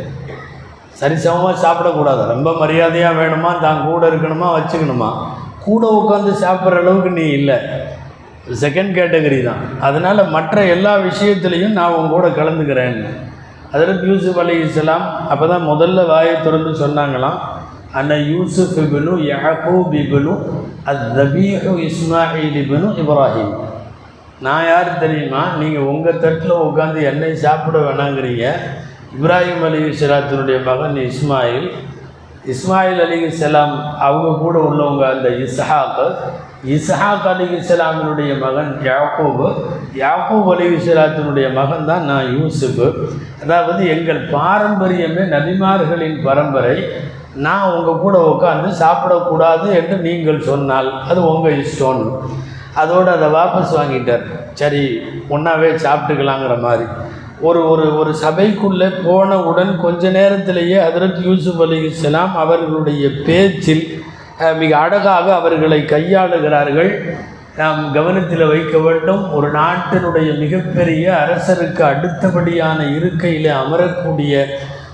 சரிசமமாக சாப்பிடக்கூடாது. ரொம்ப மரியாதையாக வேணுமா? தான் கூட இருக்கணுமா? வச்சுக்கணுமா? கூட உட்காந்து சாப்பிட்ற அளவுக்கு நீ இல்லை. செகண்ட் கேட்டகரி தான். அதனால் மற்ற எல்லா விஷயத்துலேயும் நான் உன் கூட கலந்துக்கிறேன்னு. அதில் யூசுப் அலி இஸ்லாம் அப்போ தான் முதல்ல வாயை திறந்து சொன்னாங்களாம். அண்ணா யூசுஃப் இபனு யஹூப் இபனு அத்தபீஹு இஸ்மாயில் இபனு இப்ராஹிம் நான் யார் தெரியுமா? நீங்கள் உங்கள் தட்டில் உட்காந்து என்னை சாப்பிட வேணாங்கிறீங்க. இப்ராஹிம் அலி சலாத்தினுடைய மகன் இஸ்மாயில். இஸ்மாயில் அலி சலாம் அவங்க கூட உள்ளவங்க அந்த இஸ்ஹாக். இஸ்ஹாக் அலி இஸ்லாமினுடைய மகன் யாக்கூப். யாக்கூப் அலி சலாத்தினுடைய மகன் தான் நான் யூசுப். அதாவது எங்கள் பாரம்பரியமே நபிமார்களின் பரம்பரை. நான் உங்கள் கூட உட்காந்து சாப்பிடக்கூடாது என்று நீங்கள் சொன்னால் அது உங்கள் இஷ்டம். அதோடு அதை வாபஸ் வாங்கிட்டார். சரி ஒன்றாவே சாப்பிட்டுக்கலாங்கிற மாதிரி. ஒரு ஒரு ஒரு சபைக்குள்ளே போனவுடன் கொஞ்ச நேரத்திலேயே ஹதரத் யூசுப் அலி இஸ்லாம் அவர்களுடைய பேச்சில் மிக அழகாக அவர்களை கையாளுகிறார்கள். நாம் கவனத்தில் வைக்க வேண்டும். ஒரு நாட்டினுடைய மிகப்பெரிய அரசருக்கு அடுத்தபடியான இருக்கையில் அமரக்கூடிய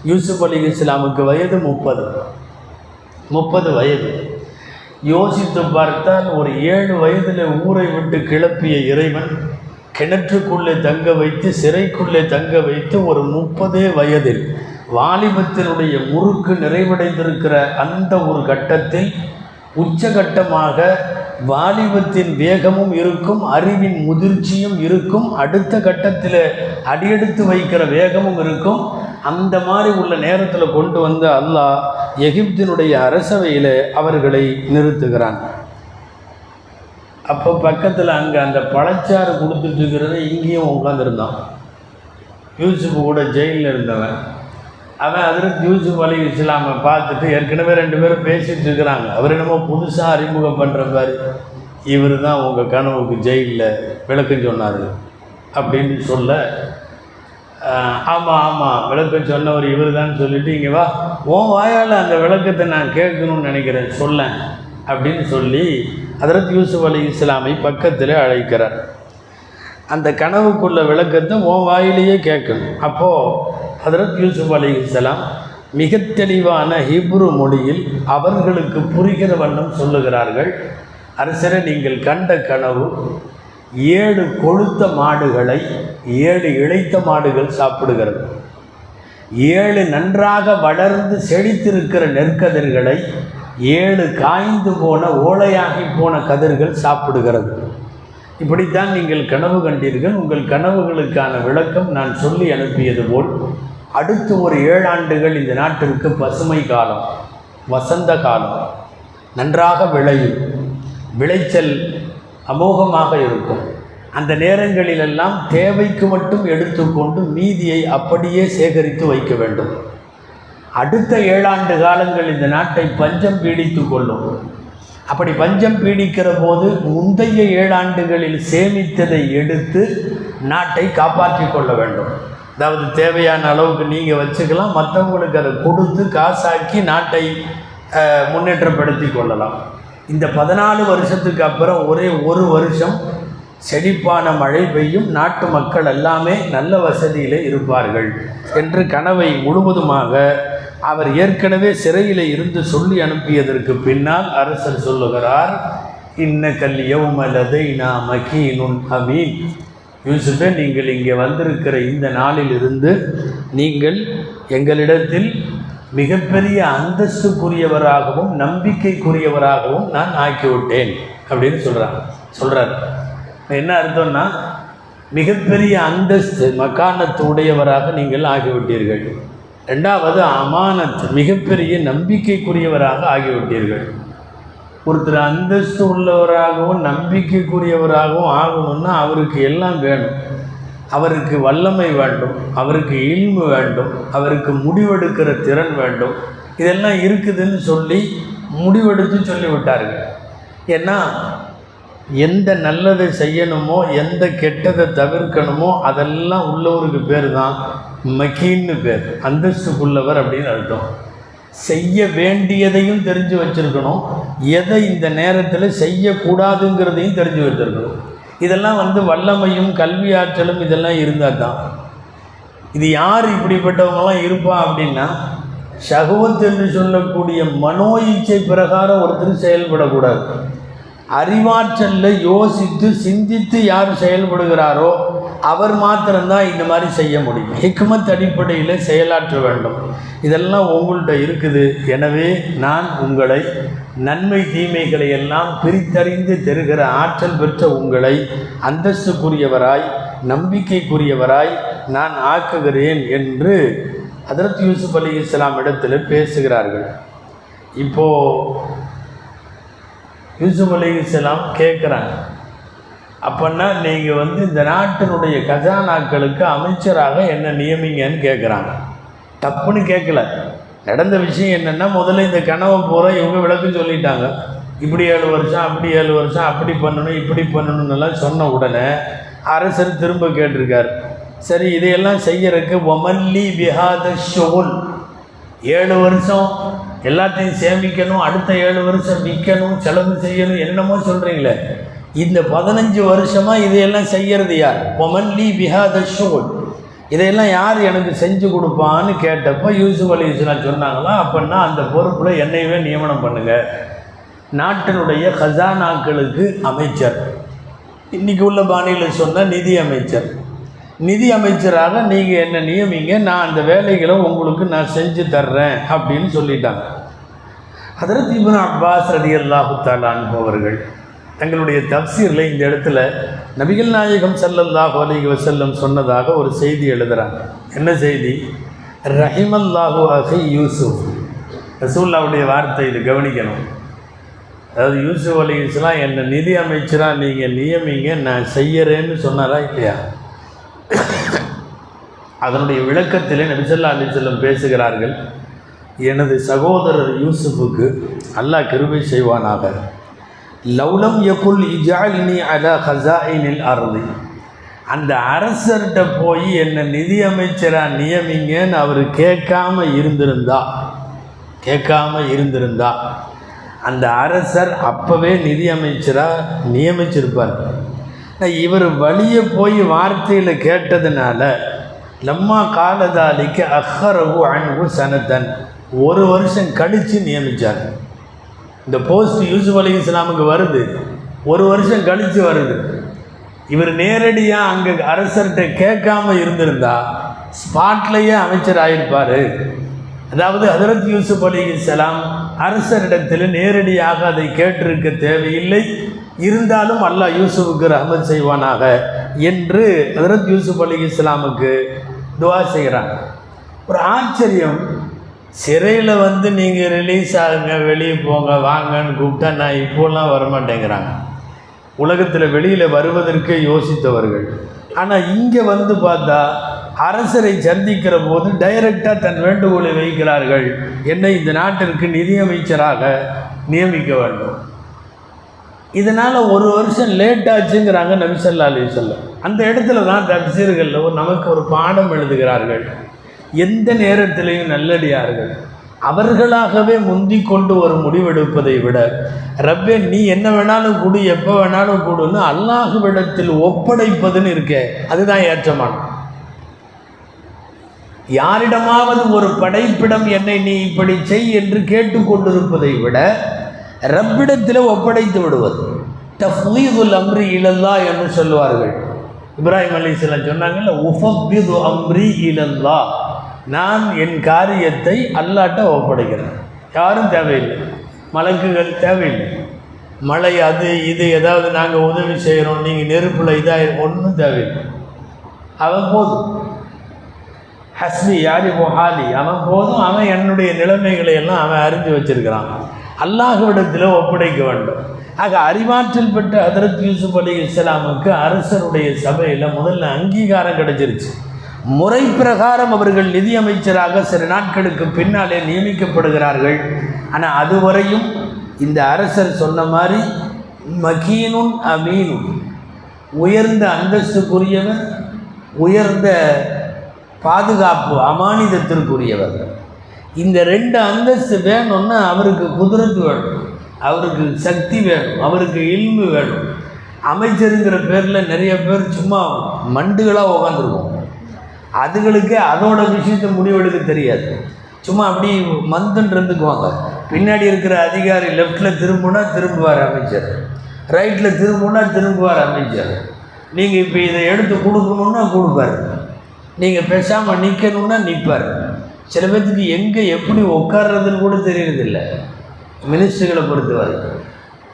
யூசுப் அலி இஸ்லாமுக்கு வயது முப்பது முப்பது வயது யோசித்து பார்த்தால் ஒரு ஏழு வயதில் ஊரை விட்டு கிளப்பிய இறைவன் கிணற்றுக்குள்ளே தங்க வைத்து சிறைக்குள்ளே தங்க வைத்து ஒரு முப்பதே வயதில் வாலிபத்தினுடைய முறுக்கு நிறைவடைந்திருக்கிற அந்த ஒரு கட்டத்தில் உச்சகட்டமாக வாலிபத்தின் வேகமும் இருக்கும் அறிவின் முதிர்ச்சியும் இருக்கும் அடுத்த கட்டத்தில் அடியெடுத்து வைக்கிற வேகமும் இருக்கும் அந்த மாதிரி உள்ள நேரத்தில் கொண்டு வந்து அல்லாஹ் எகிப்தினுடைய அரசவையில் அவர்களை நிறுத்துகிறான். அப்போ பக்கத்தில் அங்கே அந்த பழச்சாறு கொடுத்துட்டு இருக்கிறத இங்கேயும் உட்காந்துருந்தான் யூசுப் கூட ஜெயிலில் இருந்தவன். அவன் அதில் யூசுப் அலி இஸ்லாமை பார்த்துட்டு ஏற்கனவே ரெண்டு பேரும் பேசிகிட்டு இருக்கிறாங்க. அவர் என்னமோ புதுசாக அறிமுகம் பண்ணுற மாதிரி. இவர் தான் உங்கள் கனவுக்கு ஜெயிலில் விளக்கம் சொன்னார். அப்படின்னு சொல்ல ஆமாம் ஆமாம் விளக்கம் சொன்னவர் இவர் தான் சொல்லிவிட்டு இங்கே வா. உன் வாயால் அந்த விளக்கத்தை நான் கேட்கணும்னு நினைக்கிறேன் சொல்லேன் அப்படின்னு சொல்லி அதரத் யூசுப் அலி இஸ்லாமை பக்கத்தில் அழைக்கிறார். அந்த கனவுக்குள்ள விளக்கத்தை உன் வாயிலேயே கேட்கணும். அப்போது ஹதரத் யூசுப் அலி இஸ்லாம் மிக தெளிவான ஹிப்ரு மொழியில் அவர்களுக்கு புரிகிற வண்ணம் சொல்லுகிறார்கள். அரசரை நீங்கள் கண்ட கனவு ஏழு கொழுத்த மாடுகளை ஏழு இளைத்த மாடுகள் சாப்பிடுகிறது. ஏழு நன்றாக வளர்ந்து செழித்திருக்கிற நெற்கதிர்களை ஏழு காய்ந்து போன ஓலையாகி போன கதிர்கள் சாப்பிடுகிறது. இப்படித்தான் நீங்கள் கனவு கண்டீர்கள். உங்கள் கனவுகளுக்கான விளக்கம் நான் சொல்லி அனுப்பியது போல் அடுத்து ஒரு ஏழாண்டுகள் இந்த நாட்டிற்கு பசுமை காலம் வசந்த காலம். நன்றாக விளையும். விளைச்சல் அமோகமாக இருக்கும். அந்த நேரங்களிலெல்லாம் தேவைக்கு மட்டும் எடுத்துக்கொண்டு மீதியை அப்படியே சேகரித்து வைக்க வேண்டும். அடுத்த ஏழாண்டு காலங்கள் இந்த நாட்டை பஞ்சம் பீடித்து கொள்ளும். அப்படி பஞ்சம் பீடிக்கிற போது முந்தைய ஏழாண்டுகளில் சேமித்ததை எடுத்து நாட்டை காப்பாற்றி கொள்ள வேண்டும். அதாவது தேவையான அளவுக்கு நீங்கள் வச்சுக்கலாம் மற்றவங்களுக்கு அதை கொடுத்து காசாக்கி நாட்டை முன்னேற்றப்படுத்தி கொள்ளலாம். இந்த பதினாலு வருஷத்துக்கு அப்புறம் ஒரே ஒரு வருஷம் செழிப்பான மழை பெய்யும். நாட்டு மக்கள் எல்லாமே நல்ல வசதியில் இருப்பார்கள் என்று கனவை முழுவதுமாக அவர் ஏற்கனவே சிறையில் இருந்து சொல்லி அனுப்பியதற்கு பின்னால் அரசர் சொல்லுகிறார் இன்ன கல்யவுமலதை நான் மகீனுன் அமீன் யூசுஃபே நீங்கள் இங்கே வந்திருக்கிற இந்த நாளிலிருந்து நீங்கள் எங்களிடத்தில் மிகப்பெரிய அந்தஸ்துக்குரியவராகவும் நம்பிக்கைக்குரியவராகவும் நான் ஆக்கிவிட்டேன் அப்படின்னு சொல்கிறாங்க சொல்கிறார் என்ன அர்த்தம்னா மிகப்பெரிய அந்தஸ்து மக்கானத்து உடையவராக நீங்கள் ஆகிவிட்டீர்கள். ரெண்டாவது அமானத் மிகப்பெரிய நம்பிக்கைக்குரியவராக ஆகிவிட்டீர்கள். ஒருத்தர் அந்தஸ்து உள்ளவராகவும் நம்பிக்கைக்குரியவராகவும் ஆகணும்னா அவருக்கு எல்லாம் வேணும். அவருக்கு வல்லமை வேண்டும் அவருக்கு இல்மு வேண்டும் அவருக்கு முடிவெடுக்கிற திறன் வேண்டும். இதெல்லாம் இருக்குதுன்னு சொல்லி முடிவெடுத்து சொல்லிவிட்டார்கள். ஏன்னா எந்த நல்லதை செய்யணுமோ எந்த கெட்டதை தவிர்க்கணுமோ அதெல்லாம் உள்ளவருக்கு பேர் தான் மக்கின்னு பேர் அந்தஸ்துக்குள்ளவர் அப்படின்னு அர்த்தம். செய்ய வேண்டியதையும் தெரிஞ்சு வச்சிருக்கணும் எதை இந்த நேரத்தில் செய்யக்கூடாதுங்கிறதையும் தெரிஞ்சு வச்சிருக்கணும். இதெல்லாம் வந்து வல்லமையும் கல்வி ஆற்றலும் இதெல்லாம் இருந்தால் தான் இது யார் இப்படிப்பட்டவங்களாம் இருப்பா அப்படின்னா ஷகவத் என்று சொல்லக்கூடிய மனோ இச்சை பிரகாரம் ஒருத்தர் செயல்படக்கூடாது. அறிவாற்றலில் யோசித்து சிந்தித்து யார் செயல்படுகிறாரோ அவர் மாத்திரம்தான் இந்த மாதிரி செய்ய முடியும். ஹிக்மத் அடிப்படையில் செயலாற்ற வேண்டும். இதெல்லாம் உங்கள்கிட்ட இருக்குது. எனவே நான் உங்களை நன்மை தீமைகளை எல்லாம் பிரித்தறிந்து தருகிற ஆற்றல் பெற்ற உங்களை அந்தஸ்துக்குரியவராய் நம்பிக்கைக்குரியவராய் நான் ஆக்குகிறேன் என்று அதரத் யூசுப் அலி இஸ்லாம் இடத்தில் பேசுகிறார்கள். இப்போது யூசுப் அலி இஸ்லாம் கேட்குறாங்க அப்படின்னா நீங்கள் வந்து இந்த நாட்டினுடைய கஜானாக்களுக்கு அமைச்சராக என்ன நியமிங்கன்னு கேட்குறாங்க தப்புன்னு கேட்கல நடந்த விஷயம் என்னென்னா முதல்ல இந்த கனவை பூரா இவங்க விளக்கம் சொல்லிட்டாங்க. இப்படி ஏழு வருஷம் அப்படி ஏழு வருஷம் அப்படி பண்ணணும் இப்படி பண்ணணும்னுலாம் சொன்ன உடனே அரசர் திரும்ப கேட்டிருக்கார். சரி இதையெல்லாம் செய்யறதுக்கு ஒமல்லி பிஹாத ஷோல் ஏழு வருஷம் எல்லாத்தையும் சேமிக்கணும் அடுத்த ஏழு வருஷம் விற்கணும் செலவு செய்யணும் என்னமோ சொல்கிறீங்களே இந்த பதினஞ்சு வருஷமாக இதையெல்லாம் செய்கிறது யார்? ஒமன்லி பிஹாத ஷோல். இதையெல்லாம் யார் எனக்கு செஞ்சு கொடுப்பான்னு கேட்டப்போ யூசுப் அலி இஸ்லாம் சொன்னாங்களா அப்படின்னா அந்த பொறுப்பில் என்னையவே நியமனம் பண்ணுங்கள் நாட்டினுடைய ஹசானாக்களுக்கு அமைச்சர். இன்றைக்கி உள்ள பாணியில் சொன்ன நிதி அமைச்சர். நிதி அமைச்சராக நீங்கள் என்ன நியமிங்க நான் அந்த வேலைகளை உங்களுக்கு நான் செஞ்சு தர்றேன் அப்படின்னு சொல்லிட்டாங்க. ஹதரத் இப்னு அப்பாஸ் ரதி அல்லாஹு அவர்கள் தங்களுடைய தப்சீரில் இந்த இடத்துல நபிகள் நாயகம் சல்லல்லாஹு அலிக வசல்லம் சொன்னதாக ஒரு செய்தி எழுதுகிறாங்க என்ன செய்தி? ரஹிமல்லாஹு அஹி யூசுப் ரசூல்லாவுடைய வார்த்தை இது கவனிக்கணும். அதாவது யூசுப் அலி இஸ்லாம் என்னை நிதி அமைச்சராக நீங்கள் நியமிங்க நான் செய்யறேன்னு சொன்னாரா இல்லையா? அதனுடைய விளக்கத்திலே நபிசல்லா அலிசல்லம் பேசுகிறார்கள் எனது சகோதரர் யூசுஃபுக்கு அல்லாஹ் கிருபை செய்வானாக. லவ்லம் யகுல் இஜாலினி அலா ஹசாயினில் அருதி. அந்த அரசர்கிட்ட போய் என்னை நிதி அமைச்சராக நியமிங்கன்னு அவர் கேட்காம இருந்திருந்தா கேட்காம இருந்திருந்தா. அந்த அரசர் அப்போவே நிதியமைச்சராக நியமிச்சிருப்பார். இவர் வழியே போய் வார்த்தையில் கேட்டதுனால லம்மா காலதாலிக்கு அஹரகு அன்பு சனத்தன். ஒரு வருஷம் கழித்து நியமித்தார் இந்த போஸ்ட் யூசுப் அலி இஸ்லாமுக்கு வருது. ஒரு வருஷம் கழித்து வருது. இவர் நேரடியாக அங்கே அரசர்கிட்ட கேட்காம இருந்திருந்தா ஸ்பாட்லேயே அமைச்சர் ஆயிருப்பார். அதாவது ஹதரத் யூசுப் அலி இஸ்லாம் அரசரிடத்தில் நேரடியாக அதை கேட்டிருக்க தேவையில்லை. இருந்தாலும் அல்லாஹ் யூசுஃபுக்கு ரஹமத் செய்வானாக. என்று ஹதரத் யூசுப் அலி இஸ்லாமுக்கு துவா செய்கிறாங்க. ஒரு ஆச்சரியம். சிறையில் வந்து நீங்கள் ரிலீஸ் ஆகுங்க வெளியே போங்க வாங்கன்னு கூப்பிட்டா நான் இப்போலாம் வரமாட்டேங்கிறாங்க. உலகத்தில் வெளியில் வருவதற்கு யோசித்தவர்கள். ஆனால் இங்கே வந்து பார்த்தா அரசரை சந்திக்கிற போது டைரக்டாக தன் வேண்டுகோளை வைக்கிறார்கள். என்னை இந்த நாட்டிற்கு நிதியமைச்சராக நியமிக்க வேண்டும். இதனால் ஒரு வருஷம் லேட் ஆச்சுங்கிறாங்க நபிசல்லா அலிசல்லம் அந்த இடத்துல தான் தப்சீர்கள் நமக்கு ஒரு பாடம் எழுதுகிறார்கள். எந்த நேரத்திலையும் நல்லடியார்கள். அவர்களாகவே முந்தி கொண்டு ஒரு முடிவெடுப்பதை விட ரப்பே நீ என்ன வேணாலும் கொடு எப்போ வேணாலும் கொடுன்னு அல்லாஹுவிடத்தில் ஒப்படைப்பதுன்னு இருக்கே அதுதான் ஏற்றமானம் யாரிடமாவது ஒரு படைப்பிடம் என்னை நீ இப்படி செய் என்று கேட்டுக்கொண்டிருப்பதை விட ரப்பிடத்தில் ஒப்படைத்து விடுவது. தஃபீதுல் அம்ரி இழந்தா என்று சொல்வார்கள் இப்ராஹிம் அலி சொன்னாங்கல்ல உஃபப்பிது அம்ரி இழந்தா நான் என் காரியத்தை அல்லாட்ட ஒப்படைக்கிறேன். யாரும் தேவையில்லை. மலக்குகள் தேவையில்லை. மழை அது இது ஏதாவது நாங்கள் உதவி செய்கிறோம் நீங்கள் நெருப்பில் இதாக ஒன்றும் தேவையில்லை. அவன் போதும். ஹஸ்மி யாரி ஹாலி அவன் போதும். அவன் என்னுடைய நிலைமைகளை எல்லாம் அவன் அறிஞ்சு வச்சிருக்கிறான். அல்லாஹுவிடத்தில் ஒப்படைக்க வேண்டும். ஆக அறிவாற்றல் பெற்ற ஹதரத் யூசுப் அலி இஸ்லாமுக்கு அரசருடைய சபையில் முதல்ல அங்கீகாரம் கிடைச்சிருச்சு. முறை பிரகாரம் அவர்கள் நிதியமைச்சராக சில நாட்களுக்கு பின்னாலே நியமிக்கப்படுகிறார்கள். ஆனால் அதுவரையும் இந்த அரசர் சொன்ன மாதிரி மகீனுன் அமீனுன். உயர்ந்த அந்தஸ்துக்குரியவர் உயர்ந்த பாதுகாப்பு அமானிதத்திற்குரியவர். இந்த ரெண்டு அந்தஸ்து வேணும்னா அவருக்கு குதிரத்து வேணும். அவருக்கு சக்தி வேணும். அவருக்கு இல்மு வேணும். அமைச்சருங்கிற பேரில் நிறைய பேர் சும்மா மண்டுகளாக உக்காந்துருக்கும். அதுகளுக்கு அதோட விஷயத்தை முடிவெடுக்க தெரியாது. சும்மா அப்படி மந்துன்னு இருந்துக்குவாங்க. பின்னாடி இருக்கிற அதிகாரி லெஃப்டில் திரும்பினா திரும்புவார் அமைச்சர். ரைட்டில் திரும்பினா திரும்புவார் அமைச்சர். நீங்கள் இப்போ இதை எடுத்து கொடுக்கணுன்னா கொடுப்பாரு. நீங்கள் பேசாமல் நிற்கணுன்னா நிற்பார் சில பேர்த்துக்கு எங்கே எப்படி உட்கார்றதுன்னு கூட தெரியறதில்ல. மினிஸ்டர்களை பொறுத்தவரை.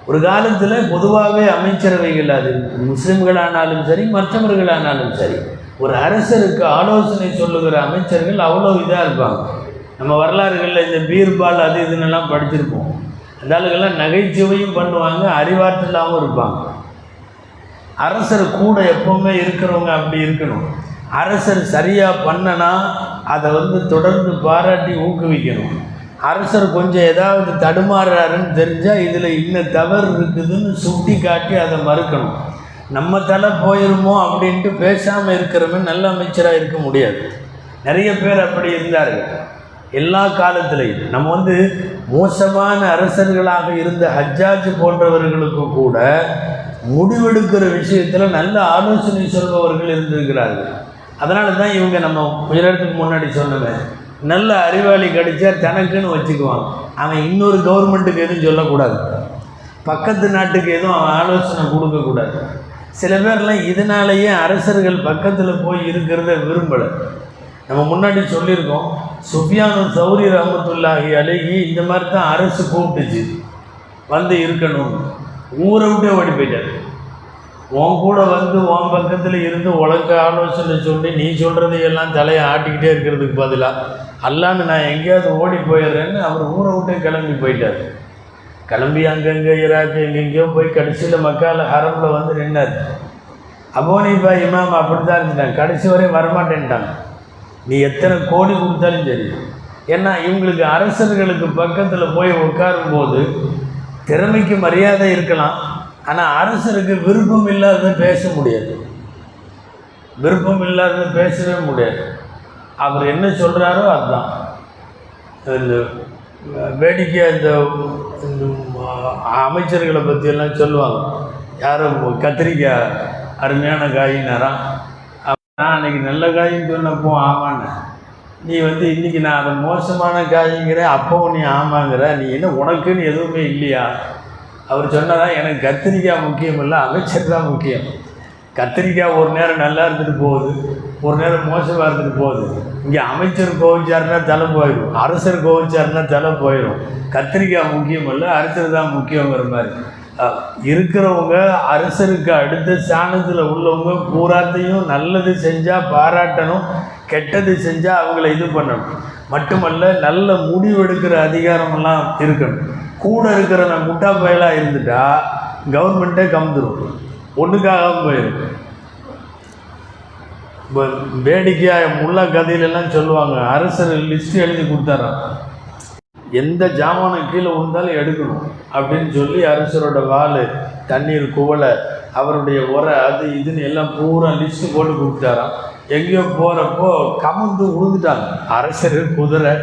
ஒரு காலத்தில் பொதுவாகவே அமைச்சரவைகள் அது முஸ்லீம்களானாலும் சரி மற்றவர்களானாலும் சரி ஒரு அரசருக்கு ஆலோசனை சொல்லுகிற அமைச்சர்கள் அவ்வளோ இதாக இருப்பாங்க. நம்ம வரலாறுகளில் இந்த பீர்பால் அது இதுன்னெல்லாம் படிச்சிருப்போம். அந்த ஆளுகள்லாம் நகைச்சுவையும் பண்ணுவாங்க அறிவாற்றலாகவும் இருப்பாங்க. அரசர் கூட எப்பவுமே இருக்கிறவங்க அப்படி இருக்கணும். அரசர் சரியாக பண்ணனா அதை வந்து தொடர்ந்து பாராட்டி ஊக்குவிக்கணும். அரசர் கொஞ்சம் ஏதாவது தடுமாறுறாருன்னு தெரிஞ்சால் இதில் இன்னும் தவறு இருக்குதுன்னு சுட்டி காட்டி அதை மறுக்கணும். நம்ம தலை போயிருமோ அப்படின்ட்டு பேசாமல் இருக்கிறவன் நல்ல அமைச்சராக இருக்க முடியாது. நிறைய பேர் அப்படி இருந்தார்கள். எல்லா காலத்திலையும். நம்ம வந்து மோசமான அரசர்களாக இருந்த ஹஜ்ஜாஜ் போன்றவர்களுக்கு கூட முடிவெடுக்கிற விஷயத்தில் நல்ல ஆலோசனை சொல்பவர்கள் இருந்திருக்கிறார்கள். அதனால தான் இவங்க நம்ம கொஞ்ச நேரத்துக்கு முன்னாடி சொன்னவன் நல்ல அறிவாளி கிடைச்சா தனக்குன்னு வச்சுக்குவான். அவன் இன்னொரு கவர்மெண்ட்டுக்கு எதுவும் சொல்லக்கூடாது. பக்கத்து நாட்டுக்கு எதுவும் அவன் ஆலோசனை கொடுக்கக்கூடாது. சில பேர்லாம் இதனாலேயே அரசர்கள் பக்கத்தில் போய் இருக்கிறத விரும்பலை. நம்ம முன்னாடி சொல்லியிருக்கோம் சுஃபியானு சௌரி ரஹமத்துல்லாஹி அழகி இந்த மாதிரி தான் அரசு கூப்பிட்டுச்சு. வந்து இருக்கணும். ஊரை விட்டே ஓடி போயிட்டாரு. உன் கூட வந்து உன் பக்கத்தில் இருந்து உனக்கு ஆலோசனை சொல்லி நீ சொல்கிறதையெல்லாம் தலையை ஆட்டிக்கிட்டே இருக்கிறதுக்கு பதிலாக அல்லான்னு நான் எங்கேயாவது ஓடி போயிடுறேன்னு அவர் ஊரை விட்டே கிளம்பி போயிட்டார். கிளம்பி அங்கங்கே ஈராக்கு எங்கெங்கேயோ போய் கடைசியில் மக்கால் ஹரமில் வந்து நின்னார். அபோனிபா இமாம் அப்படி தான் இருந்துட்டாங்க கடைசி வரையும் வரமாட்டேன்ட்டாங்க. நீ எத்தனை கோடி கொடுத்தாலும் சரி. ஏன்னா இவங்களுக்கு அரசர்களுக்கு பக்கத்தில் போய் உட்காரும்போது திறமைக்கு மரியாதை இருக்கலாம். ஆனால் அரசருக்கு விருப்பம் இல்லாத பேச முடியாது. விருப்பம் இல்லாத பேசவே முடியாது. அவர் என்ன சொல்கிறாரோ அதுதான். இந்த வேடிக்கையாக இந்த அமைச்சர்களை பற்றியெல்லாம் சொல்லுவாங்க. யாரும் கத்திரிக்காய் அருமையான காயினாராம் நான் அன்றைக்கி நல்ல காயின்னு சொன்னப்போ ஆமான்னு நீ வந்து இன்றைக்கி நான் அதை மோசமான காய்ங்கிறேன் அப்போவும் நீ ஆமாங்கிற. நீ என்ன உனக்குன்னு எதுவுமே இல்லையா? அவர் சொன்னதா எனக்கு கத்திரிக்காய் முக்கியம் இல்லை அமைச்சர் தான் முக்கியம். கத்திரிக்காய் ஒரு நேரம் நல்லா இருந்துட்டு போகுது ஒரு நேரம் மோசமாக இருந்துட்டு போகுது. இங்கே அமைச்சர் கோவிச்சாருன்னா தலை போயிடும் அரசர் கோவிச்சாருன்னா தலை போயிடும் கத்திரிக்காய் முக்கியம் இல்லை அரசர் தான் முக்கியங்கிற மாதிரி. இருக்கிறவங்க அரசருக்கு அடுத்த ஸ்தானத்தில் உள்ளவங்க பூராத்தையும் நல்லது செஞ்சால் பாராட்டணும் கெட்டது செஞ்சால் அவங்கள இது பண்ணணும். மட்டுமல்ல நல்ல முடிவெடுக்கிற அதிகாரமெல்லாம் இருக்கணும். கூட இருக்கிற நான் முட்டா பயலாக இருந்துட்டா கவர்மெண்ட்டே கம்ந்துடும் ஒன்றுக்காக போயிருக்கும் இப்போ வேடிக்கையாக முல்லா கதையிலெல்லாம் சொல்லுவாங்க அரசர் லிஸ்ட் எழுதி கொடுத்தாரான் எந்த ஜாமானும் கீழே விழுந்தாலும் எடுக்கணும் அப்படின்னு சொல்லி அரசரோட வாள் தண்ணீர் குவலை அவருடைய உரை அது இதுன்னு எல்லாம் பூரா லிஸ்ட்டு போட்டு கொடுத்தாராம். எங்கேயோ போகிறப்போ கமந்து விழுந்துட்டாங்க. அரசர் குதிரை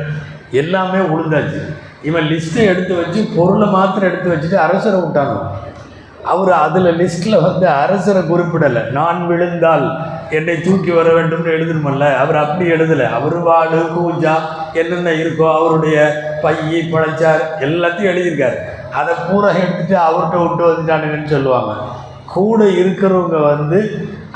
எல்லாமே விழுந்தாச்சு. இவன் லிஸ்ட்டை எடுத்து வச்சு பொருளை மாத்திரம் எடுத்து வச்சுட்டு அரசரை விட்டாங்க அவர் அதில் லிஸ்ட்டில் வந்து அரசரை குறிப்பிடலை. நான் விழுந்தால் என்னை தூக்கி வர வேண்டும்னு எழுதணுமல்ல. அவர் அப்படி எழுதலை. அவர் வாடு கூஜா என்னென்ன இருக்கோ அவருடைய பையி பழச்சார் எல்லாத்தையும் எழுதியிருக்காரு. அதை பூரா எடுத்துட்டு அவர்கிட்ட விட்டு வந்துட்டானுங்கன்னு சொல்லுவாங்க. கூட இருக்கிறவங்க வந்து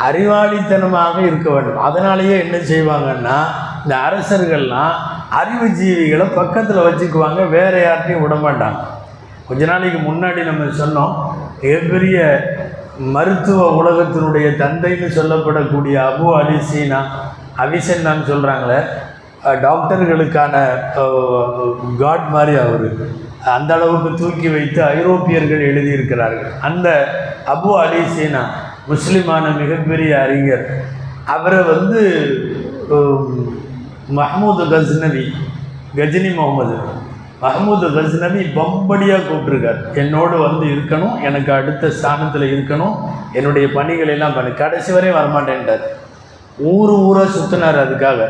அறிவாளித்தனமாக இருக்க வேண்டும். அதனாலேயே என்ன செய்வாங்கன்னா இந்த அரசர்கள்லாம் அறிவு ஜீவிகளை பக்கத்தில் வச்சுக்குவாங்க வேறு யார்ட்டையும் விட மாட்டாங்க கொஞ்ச நாளைக்கு முன்னாடி நம்ம சொன்னோம் மிகப்பெரிய மருத்துவ உலகத்தினுடைய தந்தைன்னு சொல்லப்படக்கூடிய அபு அலி சீனா அவிசன்னான்னு சொல்கிறாங்களே டாக்டர்களுக்கான காட் மாதிரி அவர். அந்த அளவுக்கு தூக்கி வைத்து ஐரோப்பியர்கள் எழுதியிருக்கிறார்கள். அந்த அபு அலி சீனா முஸ்லிமான மிகப்பெரிய அறிஞர். அவரை வந்து மஹமூது கஸ்னவி கஜினி முகமது. மஹமூது கஸ்னவி பம்படியாக கூப்பிட்ருக்கார் என்னோடு வந்து இருக்கணும் எனக்கு அடுத்த ஸ்தானத்தில் இருக்கணும் என்னுடைய பணிகளை எல்லாம் பண்ணி. கடைசி வரை வரமாட்டேன்ட்டார். ஊர் ஊராக சுற்றினார் அதுக்காக.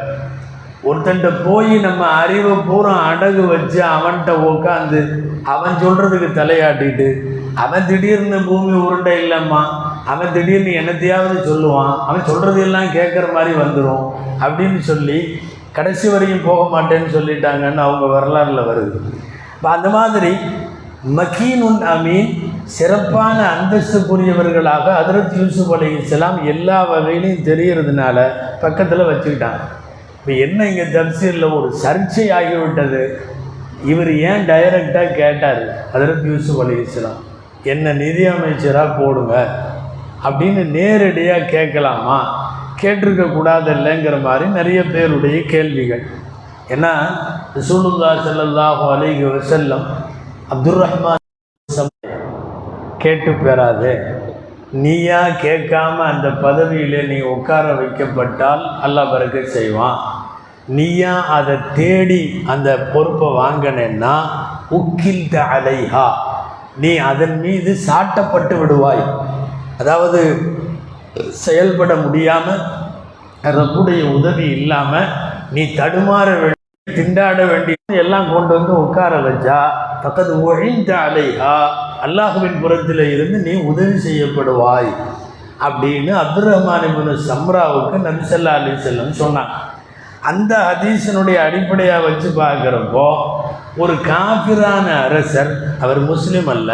ஒருத்தன்ட்ட போய் நம்ம அறிவை பூரா அடகு வச்சு அவன்கிட்ட உட்காந்து அவன் சொல்கிறதுக்கு தலையாட்டிட்டு அவன் திடீர்னு பூமி உருண்டை இல்லைம்மா அவன் திடீர்னு என்னத்தையாவது சொல்லுவான் அவன் சொல்கிறதெல்லாம் கேட்குற மாதிரி வந்துடும் அப்படின்னு சொல்லி கடைசி வரையும் போக மாட்டேன்னு சொல்லிட்டாங்கன்னு அவங்க வரலாறில் வருது. இப்போ அந்த மாதிரி மக்கீனுன் அமீன் சிறப்பான அந்தஸ்துக்குரியவர்களாக ஹதரத் யூசுப் அலி இஸ்லாம் எல்லா வகையிலையும் தெரிகிறதுனால பக்கத்தில் வச்சுக்கிட்டாங்க. இப்போ என்ன இங்கே தப்சீரில் ஒரு சர்ச்சை ஆகிவிட்டது? இவர் ஏன் டைரக்டாக கேட்டார் ஹதரத் யூசுப் அலி இஸ்லாம் என்ன நிதியமைச்சராக போடுங்க அப்படின்னு நேரடியாக கேட்கலாமா? கேட்டிருக்க கூடாது இல்லைங்கிற மாதிரி நிறைய பேருடைய கேள்விகள். ஏன்னா ரசூலுல்லா செல்லல்லாஹோ அலைஹி வசல்லம் அப்துர் ரஹ்மான் கேட்டு பெறாது. நீயா கேட்காம அந்த பதவியில் நீ உட்கார வைக்கப்பட்டால் அல்லாஹ் பிறகு செய்வான். நீயா அதை தேடி அந்த பொறுப்பை வாங்கினேன்னா உக்கில் அலைஹா நீ அதன் மீது சாட்டப்பட்டு விடுவாய். அதாவது செயல்பட முடியாமல் ரப்புடைய உதவி இல்லாமல் நீ தடுமாற வேண்டிய திண்டாட வேண்டிய எல்லாம் கொண்டு வந்து உட்கார வச்சா பக்கத்து ஒழிந்த அலைஹா அல்லாஹுவின் புறத்தில் இருந்து நீ உதவி செய்யப்படுவாய் அப்படின்னு அப்துல் ரஹ்மான் இப்னு சம்ராவுக்கு நபிசல்லா அலி செல்லம் சொன்னாங்க அந்த ஹதீஸினுடைய அடிப்படையாக வச்சு பார்க்குறப்போ ஒரு காபிரான அரசர் அவர் முஸ்லீம் அல்ல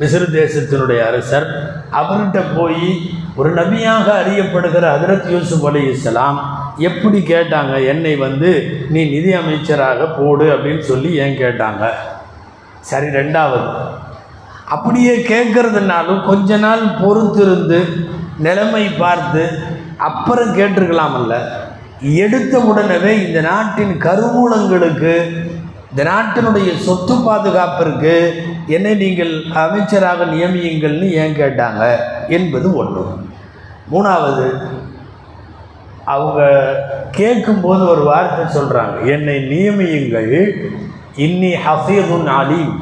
மிஸ்ர் தேசத்தினுடைய அரசர் அவர்கிட்ட போய் ஒரு நபியாக அறியப்படுகிற அதிரத் யூசுப் அலி இஸ்லாம் எப்படி கேட்டாங்க என்னை வந்து நீ நிதி அமைச்சராக போடு அப்படின்னு சொல்லி ஏன் கேட்டாங்க? சரி ரெண்டாவது. அப்படியே கேட்கறதுனாலும் கொஞ்ச நாள் பொறுத்திருந்து நிலைமை பார்த்து அப்புறம் கேட்டிருக்கலாமல்ல. எடுத்த உடனே இந்த நாட்டின் கருவூலங்களுக்கு இந்த நாட்டினுடைய சொத்து பாதுகாப்பிற்கு என்னை நீங்கள் அமைச்சராக நியமியுங்கள்னு ஏன் கேட்டாங்க? என்பது ஒன்று. மூணாவது அவங்க கேட்கும்போது ஒரு வார்த்தை சொல்கிறாங்க என்னை நியமியுங்கள். இன்னி ஹஃபீதுன் அலீம்.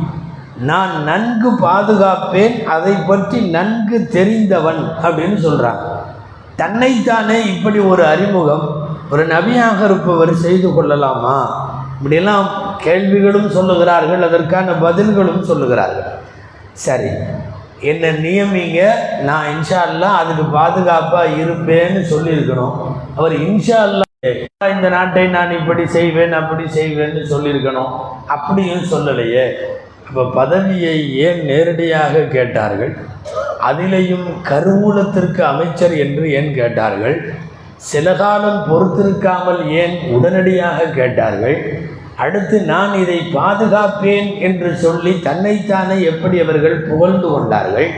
நான் நன்கு பாதுகாப்பேன். அதை பற்றி நன்கு தெரிந்தவன் அப்படின்னு சொல்கிறாங்க தன்னைத்தானே இப்படி ஒரு அறிமுகம் ஒரு நபியாக இருப்பவர் செய்து கொள்ளலாமா? இப்படியெல்லாம் கேள்விகளும் சொல்லுகிறார்கள் அதற்கான பதில்களும் சொல்லுகிறார்கள். சரி என்னை நியமிங்க நான் இன்ஷா அல்லாஹ் அதுக்கு பாதுகாப்பாக இருப்பேன்னு சொல்லியிருக்கணும். அவர் இன்ஷா அல்லாஹ் இந்த நாட்டை நான் இப்படி செய்வேன் அப்படி செய்வேன்னு சொல்லியிருக்கணும்? அப்படியும் சொல்லலையே. அப்போ பதவியை ஏன் நேரடியாக கேட்டார்கள்? அதிலேயும் கருவூலத்திற்கு அமைச்சர் என்று ஏன் கேட்டார்கள்? சில காலம் பொறுத்திருக்காமல் ஏன் உடனடியாக கேட்டார்கள்? அடுத்து நான் இதை பாதுகாப்பேன் என்று சொல்லி தன்னைத்தானே எப்படி அவர்கள் புகழ்ந்து கொண்டார்கள்?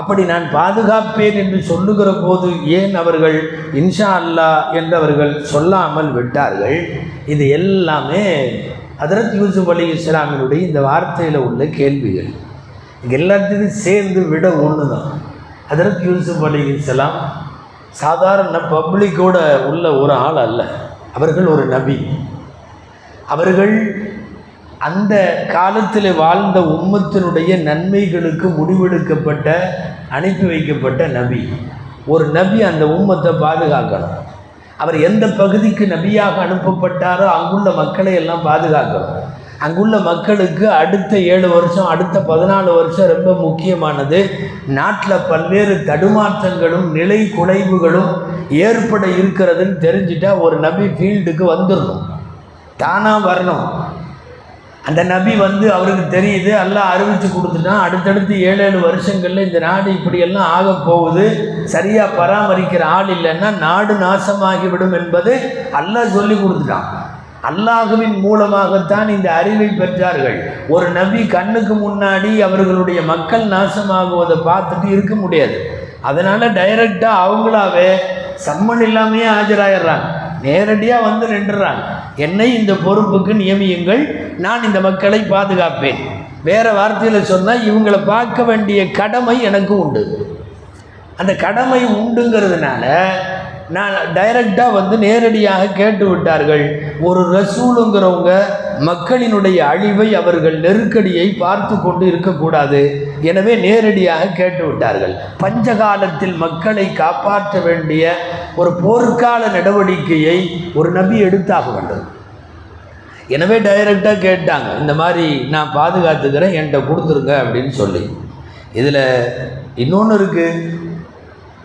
அப்படி நான் பாதுகாப்பேன் என்று சொல்லுகிற போது ஏன் அவர்கள் இன்ஷா அல்லா என்று அவர்கள் சொல்லாமல் விட்டார்கள்? இது எல்லாமே அதரத் யூசுப் அலி இஸ்லாமினுடைய இந்த வார்த்தையில் உள்ள கேள்விகள். இங்கே எல்லாத்தையும் சேர்ந்து விட ஒன்று தான் அதரத் யூசுப் அலி இஸ்லாம் சாதாரண பப்ளிக்கோட உள்ள ஒரு ஆள் அல்ல. அவர்கள் ஒரு நபி. அவர்கள் அந்த காலத்தில் வாழ்ந்த உம்மத்தினுடைய நன்மைகளுக்கு முடிவெடுக்கப்பட்ட அனுப்பி வைக்கப்பட்ட நபி. ஒரு நபி அந்த உம்மத்தை பாதுகாக்கணும். அவர் எந்த பகுதிக்கு நபியாக அனுப்பப்பட்டாரோ அங்குள்ள மக்களை எல்லாம் பாதுகாக்கணும். அங்குள்ள மக்களுக்கு அடுத்த ஏழு வருஷம் அடுத்த பதினாலு வருஷம் ரொம்ப முக்கியமானது நாட்டில் பல்வேறு தடுமாற்றங்களும் நிலை குலைவுகளும் ஏற்பட இருக்கிறதுன்னு தெரிஞ்சிட்டா ஒரு நபி ஃபீல்டுக்கு வந்துடணும் தானாக வரணும். அந்த நபி வந்து அவருக்கு தெரியுது எல்லாம் அறிவித்து கொடுத்துட்டான். அடுத்தடுத்து ஏழு ஏழு வருஷங்களில் இந்த நாடு இப்படியெல்லாம் ஆக போகுது. சரியாக பராமரிக்கிற ஆள் இல்லைன்னா நாடு நாசமாகிவிடும் என்பது அல்லாஹ் சொல்லி கொடுத்துட்டான். அல்லாஹுவின் மூலமாகத்தான் இந்த அறிவை பெற்றார்கள். ஒரு நபி கண்ணுக்கு முன்னாடி அவர்களுடைய மக்கள் நாசமாகுவதை பார்த்துட்டு இருக்க முடியாது. அதனால் டைரெக்டாக அவங்களாவே சம்மன் இல்லாமையே ஆஜராயிடுறாங்க. நேரடியாக வந்து நின்றுறாங்க. என்னை இந்த பொறுப்புக்கு நியமியுங்கள் நான் இந்த மக்களை பாதுகாப்பேன். வேறு வார்த்தையில் சொன்னால் இவங்களை பார்க்க வேண்டிய கடமை எனக்கு உண்டு. அந்த கடமை உண்டுங்கிறதுனால நான் டைரக்டாக வந்து நேரடியாக கேட்டு விட்டார்கள் ஒரு ரசூலுங்கிறவங்க மக்களினுடைய அழிவை அவர்கள் நெருக்கடியை பார்த்து கொண்டு இருக்கக்கூடாது. எனவே நேரடியாக கேட்டு விட்டார்கள் பஞ்சகாலத்தில் மக்களை காப்பாற்ற வேண்டிய ஒரு போர்க்கால நடவடிக்கையை ஒரு நபி எடுத்தாக வேண்டும். எனவே டைரக்டாக கேட்டாங்க இந்த மாதிரி நான் பாதுகாத்துக்கிறேன் என்கிட்ட கொடுத்துருங்க அப்படின்னு சொல்லி. இதில் இன்னொன்று இருக்குது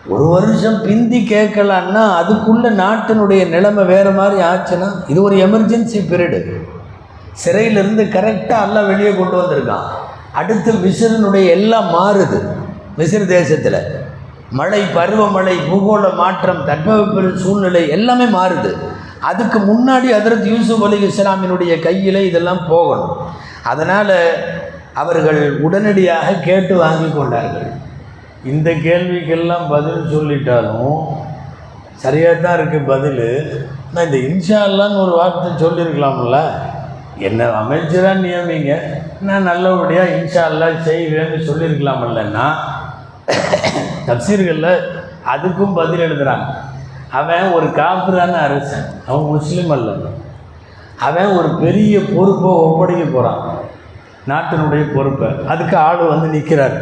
ஒரு வருஷம் பிந்தி கேட்கலான்னா அதுக்குள்ளே நாட்டினுடைய நிலைமை வேறு மாதிரி ஆச்சுன்னா இது ஒரு எமர்ஜென்சி பீரியடு சிறையிலிருந்து கரெக்டாக எல்லாம் வெளியே கொண்டு வந்திருக்கான். அடுத்து மிசிறினுடைய எல்லாம் மாறுது. மிசிறு தேசத்தில். மழை பருவமழை பூகோள மாற்றம் தட்பவெப்ப சூழ்நிலை எல்லாமே மாறுது. அதுக்கு முன்னாடி ஹதரத் யூசுப் அலி இஸ்லாமினுடைய கையில் இதெல்லாம் போகணும். அதனால் அவர்கள் உடனடியாக கேட்டு வாங்கி கொண்டார்கள். இந்த கேள்விக்கெல்லாம் பதில் சொல்லிட்டாலும் சரியாக தான் இருக்குது பதில். நான் இந்த இன்ஷா அல்லான்னு ஒரு வார்த்தை சொல்லியிருக்கலாம்ல என்ன அமைச்சராக நியமிங்க. நான் நல்லபடியாக இன்ஷா அல்லா செய்வேன்னு சொல்லியிருக்கலாமில்லன்னா தப்சீர்களில் அதுக்கும் பதில் எழுதுகிறாங்க அவன் ஒரு காப்பிரான அரசன். அவன் முஸ்லீம் அல்ல. அவன் ஒரு பெரிய பொறுப்பை ஒப்படைக்க போகிறான் நாட்டினுடைய பொறுப்பை. அதுக்கு ஆள் வந்து நிற்கிறார்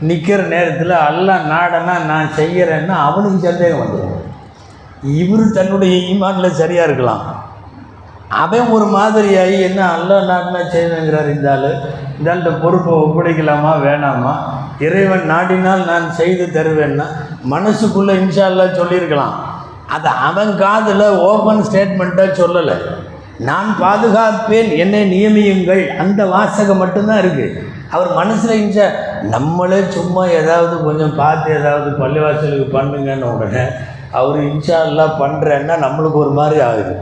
நிற்கிற நேரத்தில் எல்லாம் நாடனா நான் செய்கிறேன்னா அவனுக்கு சந்தேகம் வந்துடும் இவர் தன்னுடைய ஈமானில் சரியாக இருக்கலாம். அவன் ஒரு மாதிரியாகி என்ன அல்ல நாட்டினா செய்வேங்கிறார் இந்த ஆள்? இந்த ஆள்கிட்ட பொறுப்பை ஒப்படைக்கலாமா வேணாமா? இறைவன் நாடினால் நான் செய்து தருவேன்னா மனசுக்குள்ளே இன்ஷால்லா சொல்லியிருக்கலாம். அது அவன் காதில் ஓப்பன் ஸ்டேட்மெண்ட்டாக சொல்லலை. நான் பாதுகாப்பேன் என்னை நியமியுங்கள். அந்த வாசகம் மட்டும்தான் இருக்குது அவர் மனசில் இருந்துச்சா நம்மளே சும்மா ஏதாவது கொஞ்சம் பார்த்து ஏதாவது பள்ளிவாசலுக்கு பண்ணுங்கன்னு உடனே அவர் இன்ஷால்லாம் பண்ணுறேன்னா நம்மளுக்கு ஒரு மாதிரி ஆகுது.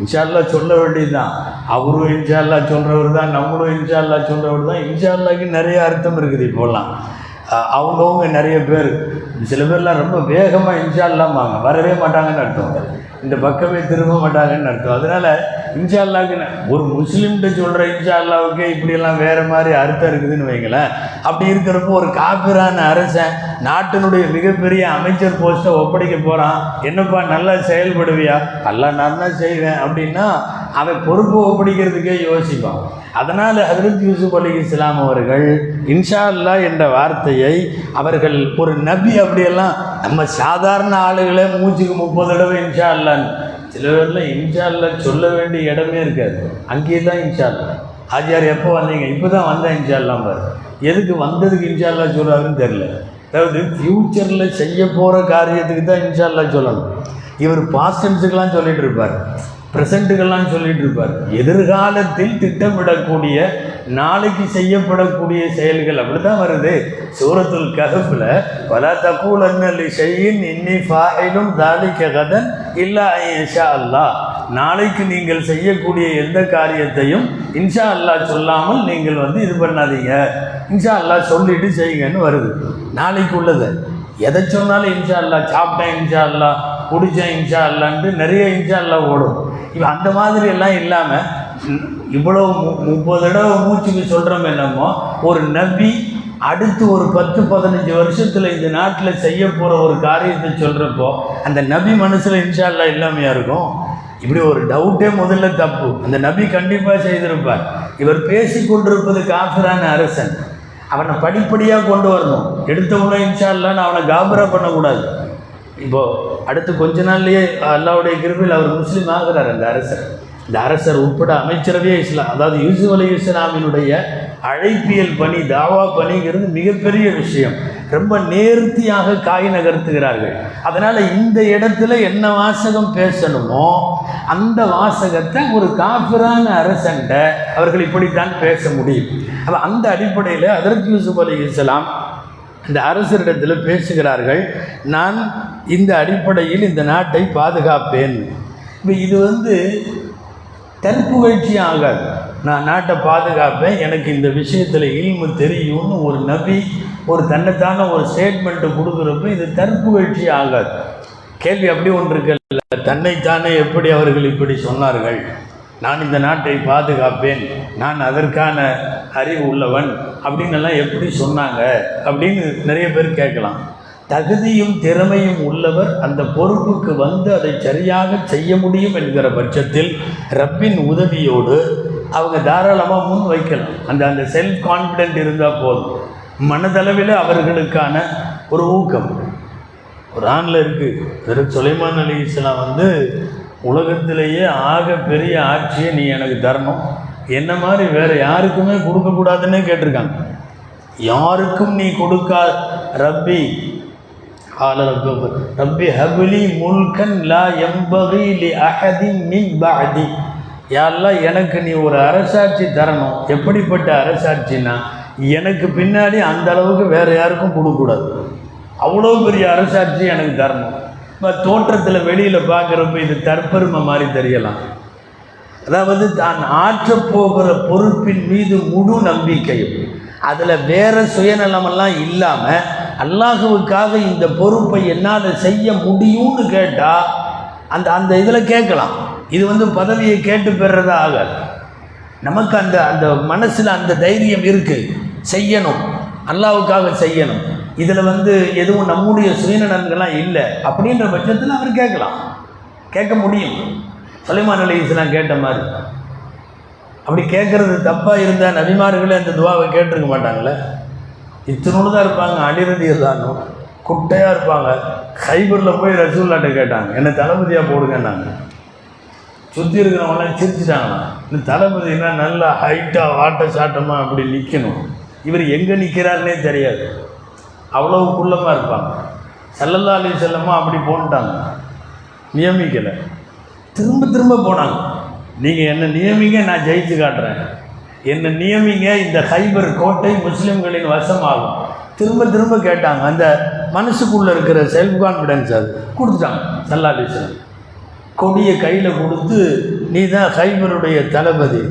இன்ஷால்லா சொல்ல வேண்டியது தான் அவரும் இன்ஷால்லா சொல்கிறவர் தான் நம்மளும் இன்ஷால்லா சொல்கிறவர் தான். இன்ஷால்லாக்கு நிறைய அர்த்தம் இருக்குது இப்போல்லாம் அவங்கவுங்க நிறைய பேர். சில பேர்லாம் ரொம்ப வேகமாக இன்ஷால்லாம்பாங்க வரவே மாட்டாங்கன்னு அர்த்தம். இந்த பக்கமே திரும்ப மாட்டாங்கன்னு அர்த்தம். அதனால் இன்ஷால்லாக்கு ஒரு முஸ்லீம்கிட்ட சொல்கிற இன்ஷா அல்லாவுக்கு இப்படியெல்லாம் வேறு மாதிரி அர்த்தம் இருக்குதுன்னு வைங்களேன். அப்படி இருக்கிறப்போ ஒரு காப்பிரான அரசன் நாட்டினுடைய மிகப்பெரிய அமைச்சர் போஸ்ட்டை ஒப்படைக்க போகிறான் என்னப்பா நல்லா செயல்படுவியா? நல்லா நான் தான் செய்வேன். அப்படின்னா அவன் பொறுப்பு ஒப்படைக்கிறதுக்கே யோசிப்பான். அதனால் ஹதரத் யூசுப் அலி இஸ்லாம் அவர்கள் இன்ஷா அல்லாஹ் என்ற வார்த்தையை அவர்கள் ஒரு நபி அப்படியெல்லாம் நம்ம சாதாரண ஆளுகளே மூச்சுக்கு முப்பது தடவை இன்ஷா அல்லான்னு. சில பேர்லாம் இன்ஷா அல்லா சொல்ல வேண்டிய இடமே இருக்காது. அங்கேயே தான் இன்ஷா அல்லா ஆஜியார் எப்போ வந்தீங்க? இப்போ தான் வந்தேன் இன்ஷா அல்லாம் பாரு. எதுக்கு வந்ததுக்கு இன்ஷா அல்லா சொல்கிறாருன்னு தெரில அதாவது ஃப்யூச்சரில் செய்ய போகிற காரியத்துக்கு தான் இன்ஷா அல்லா சொல்லணும். இவர் பாஸ்டன்ஸுக்கெலாம் சொல்லிகிட்டு இருப்பார். ப்ரெசண்ட்டுகள்லாம் சொல்லிட்டு இருப்பார். எதிர்காலத்தில் திட்டமிடக்கூடிய நாளைக்கு செய்யப்படக்கூடிய செயல்கள் அப்படி தான் வருது. சூரத்துல் கஹப்பில் பல தக்கூல் தக்கூலன்னல் ஷையின் இன்னி ஃபாயிலும் தாலிக்க கதன் இல்லா இன்ஷா அல்லாஹ் நாளைக்கு நீங்கள் செய்யக்கூடிய எந்த காரியத்தையும் இன்ஷா அல்லாஹ் சொல்லாமல் நீங்கள் வந்து இது பண்ணாதீங்க. இன்ஷா அல்லாஹ் சொல்லிட்டு செய்யுங்கன்னு வருது. நாளைக்கு உள்ளது. எதை சொன்னாலும் இன்ஷா அல்லாஹ் சாப்பிட்டேன் இன்ஷா அல்லாஹ் குடித்தேன் இன்ஷா அல்லான்ட்டு நிறைய இன்ஷா அல்லாஹ் ஓடும். இப்போ அந்த மாதிரி எல்லாம் இல்லாமல் இவ்வளோ மு முப்பது தடவை மூச்சுக்கு சொல்கிறோம் என்னமோ ஒரு நபி அடுத்து ஒரு பத்து பதினஞ்சு வருஷத்தில் இந்த நாட்டில் செய்ய போகிற ஒரு காரியத்தை சொல்கிறப்போ அந்த நபி மனசில் இன்ஷால்லாம் இல்லாமையாக இருக்கும்? இப்படி ஒரு டவுட்டே முதல்ல தப்பு. அந்த நபி கண்டிப்பாக செய்திருப்பார். இவர் பேசி கொண்டிருப்பது காஃபிரான அரசன். அவனை படிப்படியாக கொண்டு வரணும். எடுத்த உடனே இன்ஷால்லான்னு அவனை காபரா பண்ணக்கூடாது. இப்போது அடுத்து கொஞ்ச நாள்லேயே அல்லாவுடைய கிருபில் அவர் முஸ்லீம் ஆகிறார் அந்த அரசர். இந்த அரசர் உட்பட அமைச்சரவே இஸ்லாம். அதாவது யூசுப் அலி இஸ்லாமினுடைய அழைப்பியல் பணி தாவா பணிங்கிறது மிகப்பெரிய விஷயம். ரொம்ப நேர்த்தியாக காய் நகர்த்துகிறார்கள். அதனால் இந்த இடத்துல என்ன வாசகம் பேசணுமோ அந்த வாசகத்தை ஒரு காஃபிரான அரசன்ட அவர்கள் இப்படித்தான் பேச முடியும். அப்போ அந்த அடிப்படையில் அதற்கு யூசுப் அலி இஸ்லாம் இந்த அரசரிடத்தில் பேசுகிறார்கள் நான் இந்த அடிப்படையில் இந்த நாட்டை பாதுகாப்பேன். இப்போ இது வந்து தற்புகழ்ச்சி ஆகாது. நான் நாட்டை பாதுகாப்பேன் எனக்கு இந்த விஷயத்தில் இல்மு தெரியும்னு ஒரு நபி ஒரு தன்னைத்தான ஒரு ஸ்டேட்மெண்ட்டு கொடுக்குறப்ப இது தற்புகழ்ச்சி ஆகாது. கேள்வி அப்படி ஒன்று இருக்கல தன்னைத்தானே எப்படி அவர்கள் இப்படி சொன்னார்கள்? நான் இந்த நாட்டை பாதுகாப்பேன். நான் அதற்கான அறிவு உள்ளவன். அப்படின்னு எல்லாம் எப்படி சொன்னாங்க? அப்படின்னு நிறைய பேர் கேட்கலாம். தகுதியும் திறமையும் உள்ளவர் அந்த பொறுப்புக்கு வந்து அதை சரியாக செய்ய முடியும் என்கிற பட்சத்தில் ரப்பின் உதவியோடு அவங்க தாராளமாக முன் வைக்கலாம். அந்த அந்த செல்ஃப் கான்ஃபிடென்ட் இருந்தால் போதும். மனதளவில் அவர்களுக்கான ஒரு ஊக்கம். ஒரு ஆணில் இருக்குது திரு சுலைமான் அலி இஸ்லாம் வந்து உலகத்திலேயே ஆக பெரிய ஆட்சியை நீ எனக்கு தரணும். என்ன மாதிரி வேறு யாருக்குமே கொடுக்கக்கூடாதுன்னே கேட்டிருக்காங்க. யாருக்கும் நீ கொடுக்கா ரப்பி ஆல ரப்பு ரப்பி ஹபிலி முல்கன் லா எம்பகி லி அஹதி மின் பாதி யாரெல்லாம் எனக்கு நீ ஒரு அரசாட்சி தரணும் எப்படிப்பட்ட அரசாட்சின்னா எனக்கு பின்னாடி அந்த அளவுக்கு வேறு யாருக்கும் கொடுக்கக்கூடாது. அவ்வளோ பெரிய அரசாட்சி எனக்கு தரணும். இப்போ தோற்றத்தில் வெளியில் பார்க்குறப்ப இது தற்பெருமை மாதிரி தெரியலாம். அதாவது தான் ஆற்றப்போகிற பொறுப்பின் மீது முழு நம்பிக்கையும் அதில் வேறு சுயநலமெல்லாம் இல்லாமல் அல்லாஹுவுக்காக இந்த பொறுப்பை என்னால் செய்ய முடியும்னு கேட்டால் அந்த அந்த இதில் கேட்கலாம். இது வந்து பதவியை கேட்டு பெறுறதா ஆகாது. நமக்கு அந்த அந்த மனசில் அந்த தைரியம் இருக்குது செய்யணும். அல்லாவுக்காக செய்யணும். இதில் வந்து எதுவும் நம்முடைய சுயநலன்கள்லாம் இல்லை அப்படின்ற பட்சத்தில் அவர் கேட்கலாம். கேட்க முடியும். சுலைமான் அலி இஸ்லாம் கேட்ட மாதிரி. அப்படி கேட்குறது தப்பாக இருந்தால் நபிமார்களே அந்த துவாவை கேட்டிருக்க மாட்டாங்களே? இத்தனோடு தான் இருப்பாங்க அடிரதி இருந்தாலும் குட்டையாக இருப்பாங்க. ஹைபரில் போய் ரசூல்லாட்ட கேட்டாங்க என்ன தளபதியாக போடுங்கன்னாங்க. சுற்றி இருக்கிறவங்களாம் சிரிச்சிட்டாங்களாம். இந்த தளபதினா நல்லா ஹைட்டாக வாட்ட சாட்டமாக அப்படி நிற்கணும் இவர் எங்கே நிற்கிறாருன்னே தெரியாது. அவ்வளோ குள்ளமாக இருப்பாங்க. சல்லல்லா அலி செல்லமா அப்படி போன்ட்டாங்க நியமிக்கலை. திரும்ப திரும்ப போனாங்க. நீங்கள் என்னை நியமிங்க நான் ஜெயித்து காட்டுறேன். என்னை நியமிங்க இந்த ஹைபர் கோட்டை முஸ்லீம்களின் வசமாகும். திரும்ப திரும்ப கேட்டாங்க. அந்த மனசுக்குள்ளே இருக்கிற செல்ஃப் கான்ஃபிடென்ஸ் அது. கொடுத்துட்டாங்க சல்லா அலி செல்லம் கொடியை கையில் கொடுத்து நீ தான் ஹைபருடைய தளபதி.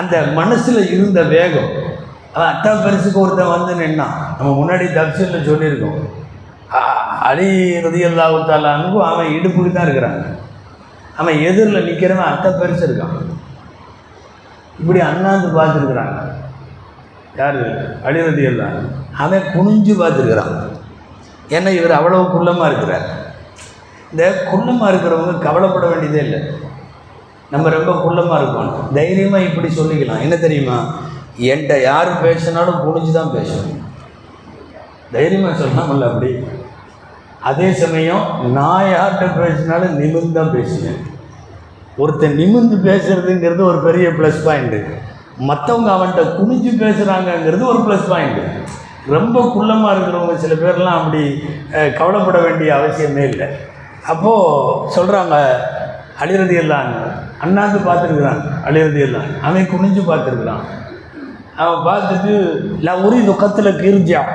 அந்த மனசில் இருந்த வேகம் அவன் அட்டா பெருசுக்கு ஒருத்தன் வந்து நின்னான். நம்ம முன்னாடி தப்சீலில் சொல்லியிருக்கோம். அலி அலி ரதியல்லாவுத்தாலானுக்கும் அவன் இடுப்புக்கு தான் இருக்கிறாங்க அவன் எதிரில் நிற்கிறவன் அத்தை பெருசு இருக்கான். இப்படி அண்ணாந்து பார்த்துருக்குறாங்க யார்? அலி ரதியல்லான் அவன் குனிஞ்சு பார்த்துருக்குறான். ஏன்னா இவர் அவ்வளோ குள்ளமாக இருக்கிறார். இந்த குள்ளமாக இருக்கிறவங்க கவலைப்பட வேண்டியதே இல்லை. நம்ம ரொம்ப குள்ளமாக இருக்கோம் தைரியமாக இப்படி சொல்லிக்கலாம். என்ன தெரியுமா? என்கிட்ட யார் பேசினாலும் புரிஞ்சு தான் பேசணும் தைரியமாக சொல்லாமல்ல அப்படி. அதே சமயம் நான் யார்கிட்ட பேசினாலும் நிமிர்ந்து தான் பேசுவேன். ஒருத்தன் நிமிர்ந்து பேசுறதுங்கிறது ஒரு பெரிய ப்ளஸ் பாயிண்ட்டு மற்றவங்க அவன்கிட்ட குனிஞ்சு பேசுகிறாங்கங்கிறது ஒரு ப்ளஸ் பாயிண்ட்டு ரொம்ப குள்ளமாக இருக்கிறவங்க சில பேர்லாம் அப்படி கவலைப்பட வேண்டிய அவசியமே இல்லை. அப்போது சொல்கிறாங்க அழிறது எல்லாம் அண்ணாந்து பார்த்துருக்குறாங்க அழிறது எல்லாம். அவன் குனிஞ்சு பார்த்துருக்குறான். அவன் பார்த்துட்டு நான் உரி துக்கத்தில் கிரிஞ்சான்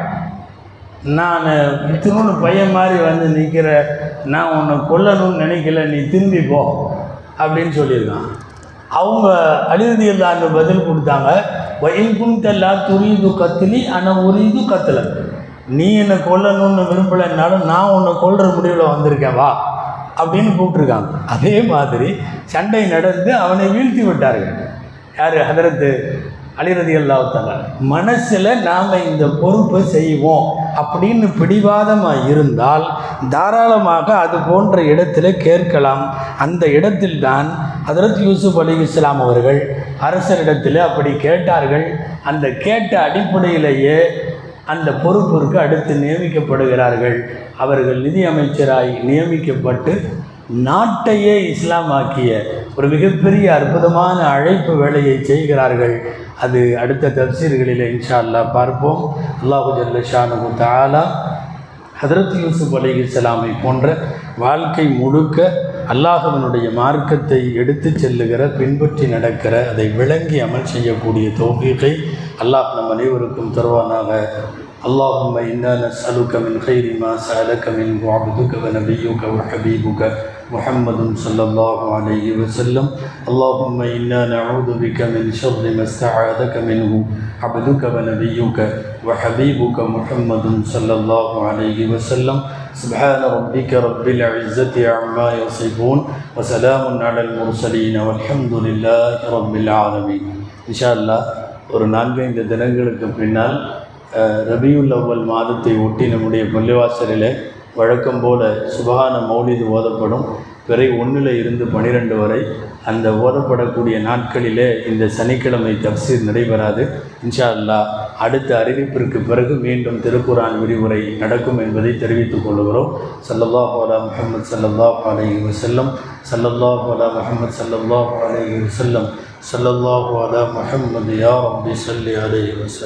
நான் இத்தினோன்னு பையன் மாதிரி வந்து நிற்கிற நான் உன்னை கொல்லணும்னு நினைக்கல நீ திரும்பி போ. அப்படின்னு சொல்லியிருக்கான். அவங்க அழிவுதியில் அந்த பதில் கொடுத்தாங்க வயல் குண்டல்லா துரியுது கத்திலி ஆனால் உரியுது கத்தலை நீ என்னை கொல்லணும்னு விரும்பலைன்னாலும் நான் உன்னை கொல்ற முடிவில் வந்திருக்கேன் வா. அப்படின்னு கூப்பிட்ருக்காங்க அதே மாதிரி சண்டை நடந்து அவனை வீழ்த்தி விட்டார்கள். யார்? ஹதரத்து அலிரதி அல்லாத்தால மனசில் நாம் இந்த பொறுப்பை செய்வோம் அப்படின்னு பிடிவாதமாக இருந்தால் தாராளமாக அது போன்ற இடத்துல கேட்கலாம். அந்த இடத்தில்தான் ஹதரத் யூசுப் அலி இஸ்லாம் அவர்கள் அரசரிடத்தில் அப்படி கேட்டார்கள். அந்த கேட்ட அடிப்படையிலேயே அந்த பொறுப்பிற்கு அடுத்து நியமிக்கப்படுகிறார்கள். அவர்கள் நிதி அமைச்சராய் நியமிக்கப்பட்டு நாட்டையே இஸ்லாமாக்கிய ஒரு மிகப்பெரிய அற்புதமான அழைப்பு வேலையை செய்கிறார்கள் அது அடுத்த தப்சீர்களில் இன்ஷா அல்லாஹ் பார்ப்போம் அல்லாஹு ஜல்ல ஷானு தாலா ஹதரத் யூசுப் அலி இஸ்லாமை போன்ற வாழ்க்கை முழுக்க அல்லாஹவனுடைய மார்க்கத்தை எடுத்து செல்லுகிற பின்பற்றி நடக்கிற அதை விளங்கி அமல் செய்யக்கூடிய தௌஃபீகை அல்லாஹ் நம் அனைவருக்கும் தருவானாக اللهم إنا نسألك من خير ما سألك منه عبدك ونبيك وحبيبك محمد صلى الله عليه وسلم اللهم إنا نعوذ بك من شر ما استعاذك منه عبدك ونبيك وحبيبك محمد صلى الله عليه وسلم سبحان ربك رب العزة عما يصفون وسلام على المرسلين والحمد لله رب العالمين إن شاء الله ஒரு நான்கைந்து தினங்களுக்கு பின்னால் அஹ், ரபியுல் அவ்வல் மாதத்தை ஒட்டி நம்முடைய பள்ளிவாசலில் வழக்கம் போல சுபஹான மௌலிது ஓதப்படும். பிறை ஒன்றில் இருந்து பனிரெண்டு வரை அந்த ஓதப்படக்கூடிய நாட்களிலே இந்த சனிக்கிழமை தப்சீர் நடைபெறாது. இன்ஷா அல்லாஹ் அடுத்த அறிவிப்பிற்கு பிறகு மீண்டும் திருக்குரான் விரிவுரை நடக்கும் என்பதை தெரிவித்துக் கொள்கிறோம். சல்லல்லா ஹோலா முகமது சல்லல்லா அலைஹி வஸல்லம். சல்லல்லா ஹோலா முகமது சல்லல்லா அலைஹி வஸல்லம். சல்லல்லா ஹோலா முகமது யா ரப்பி ஸல்லி அலை வஸல்லம்.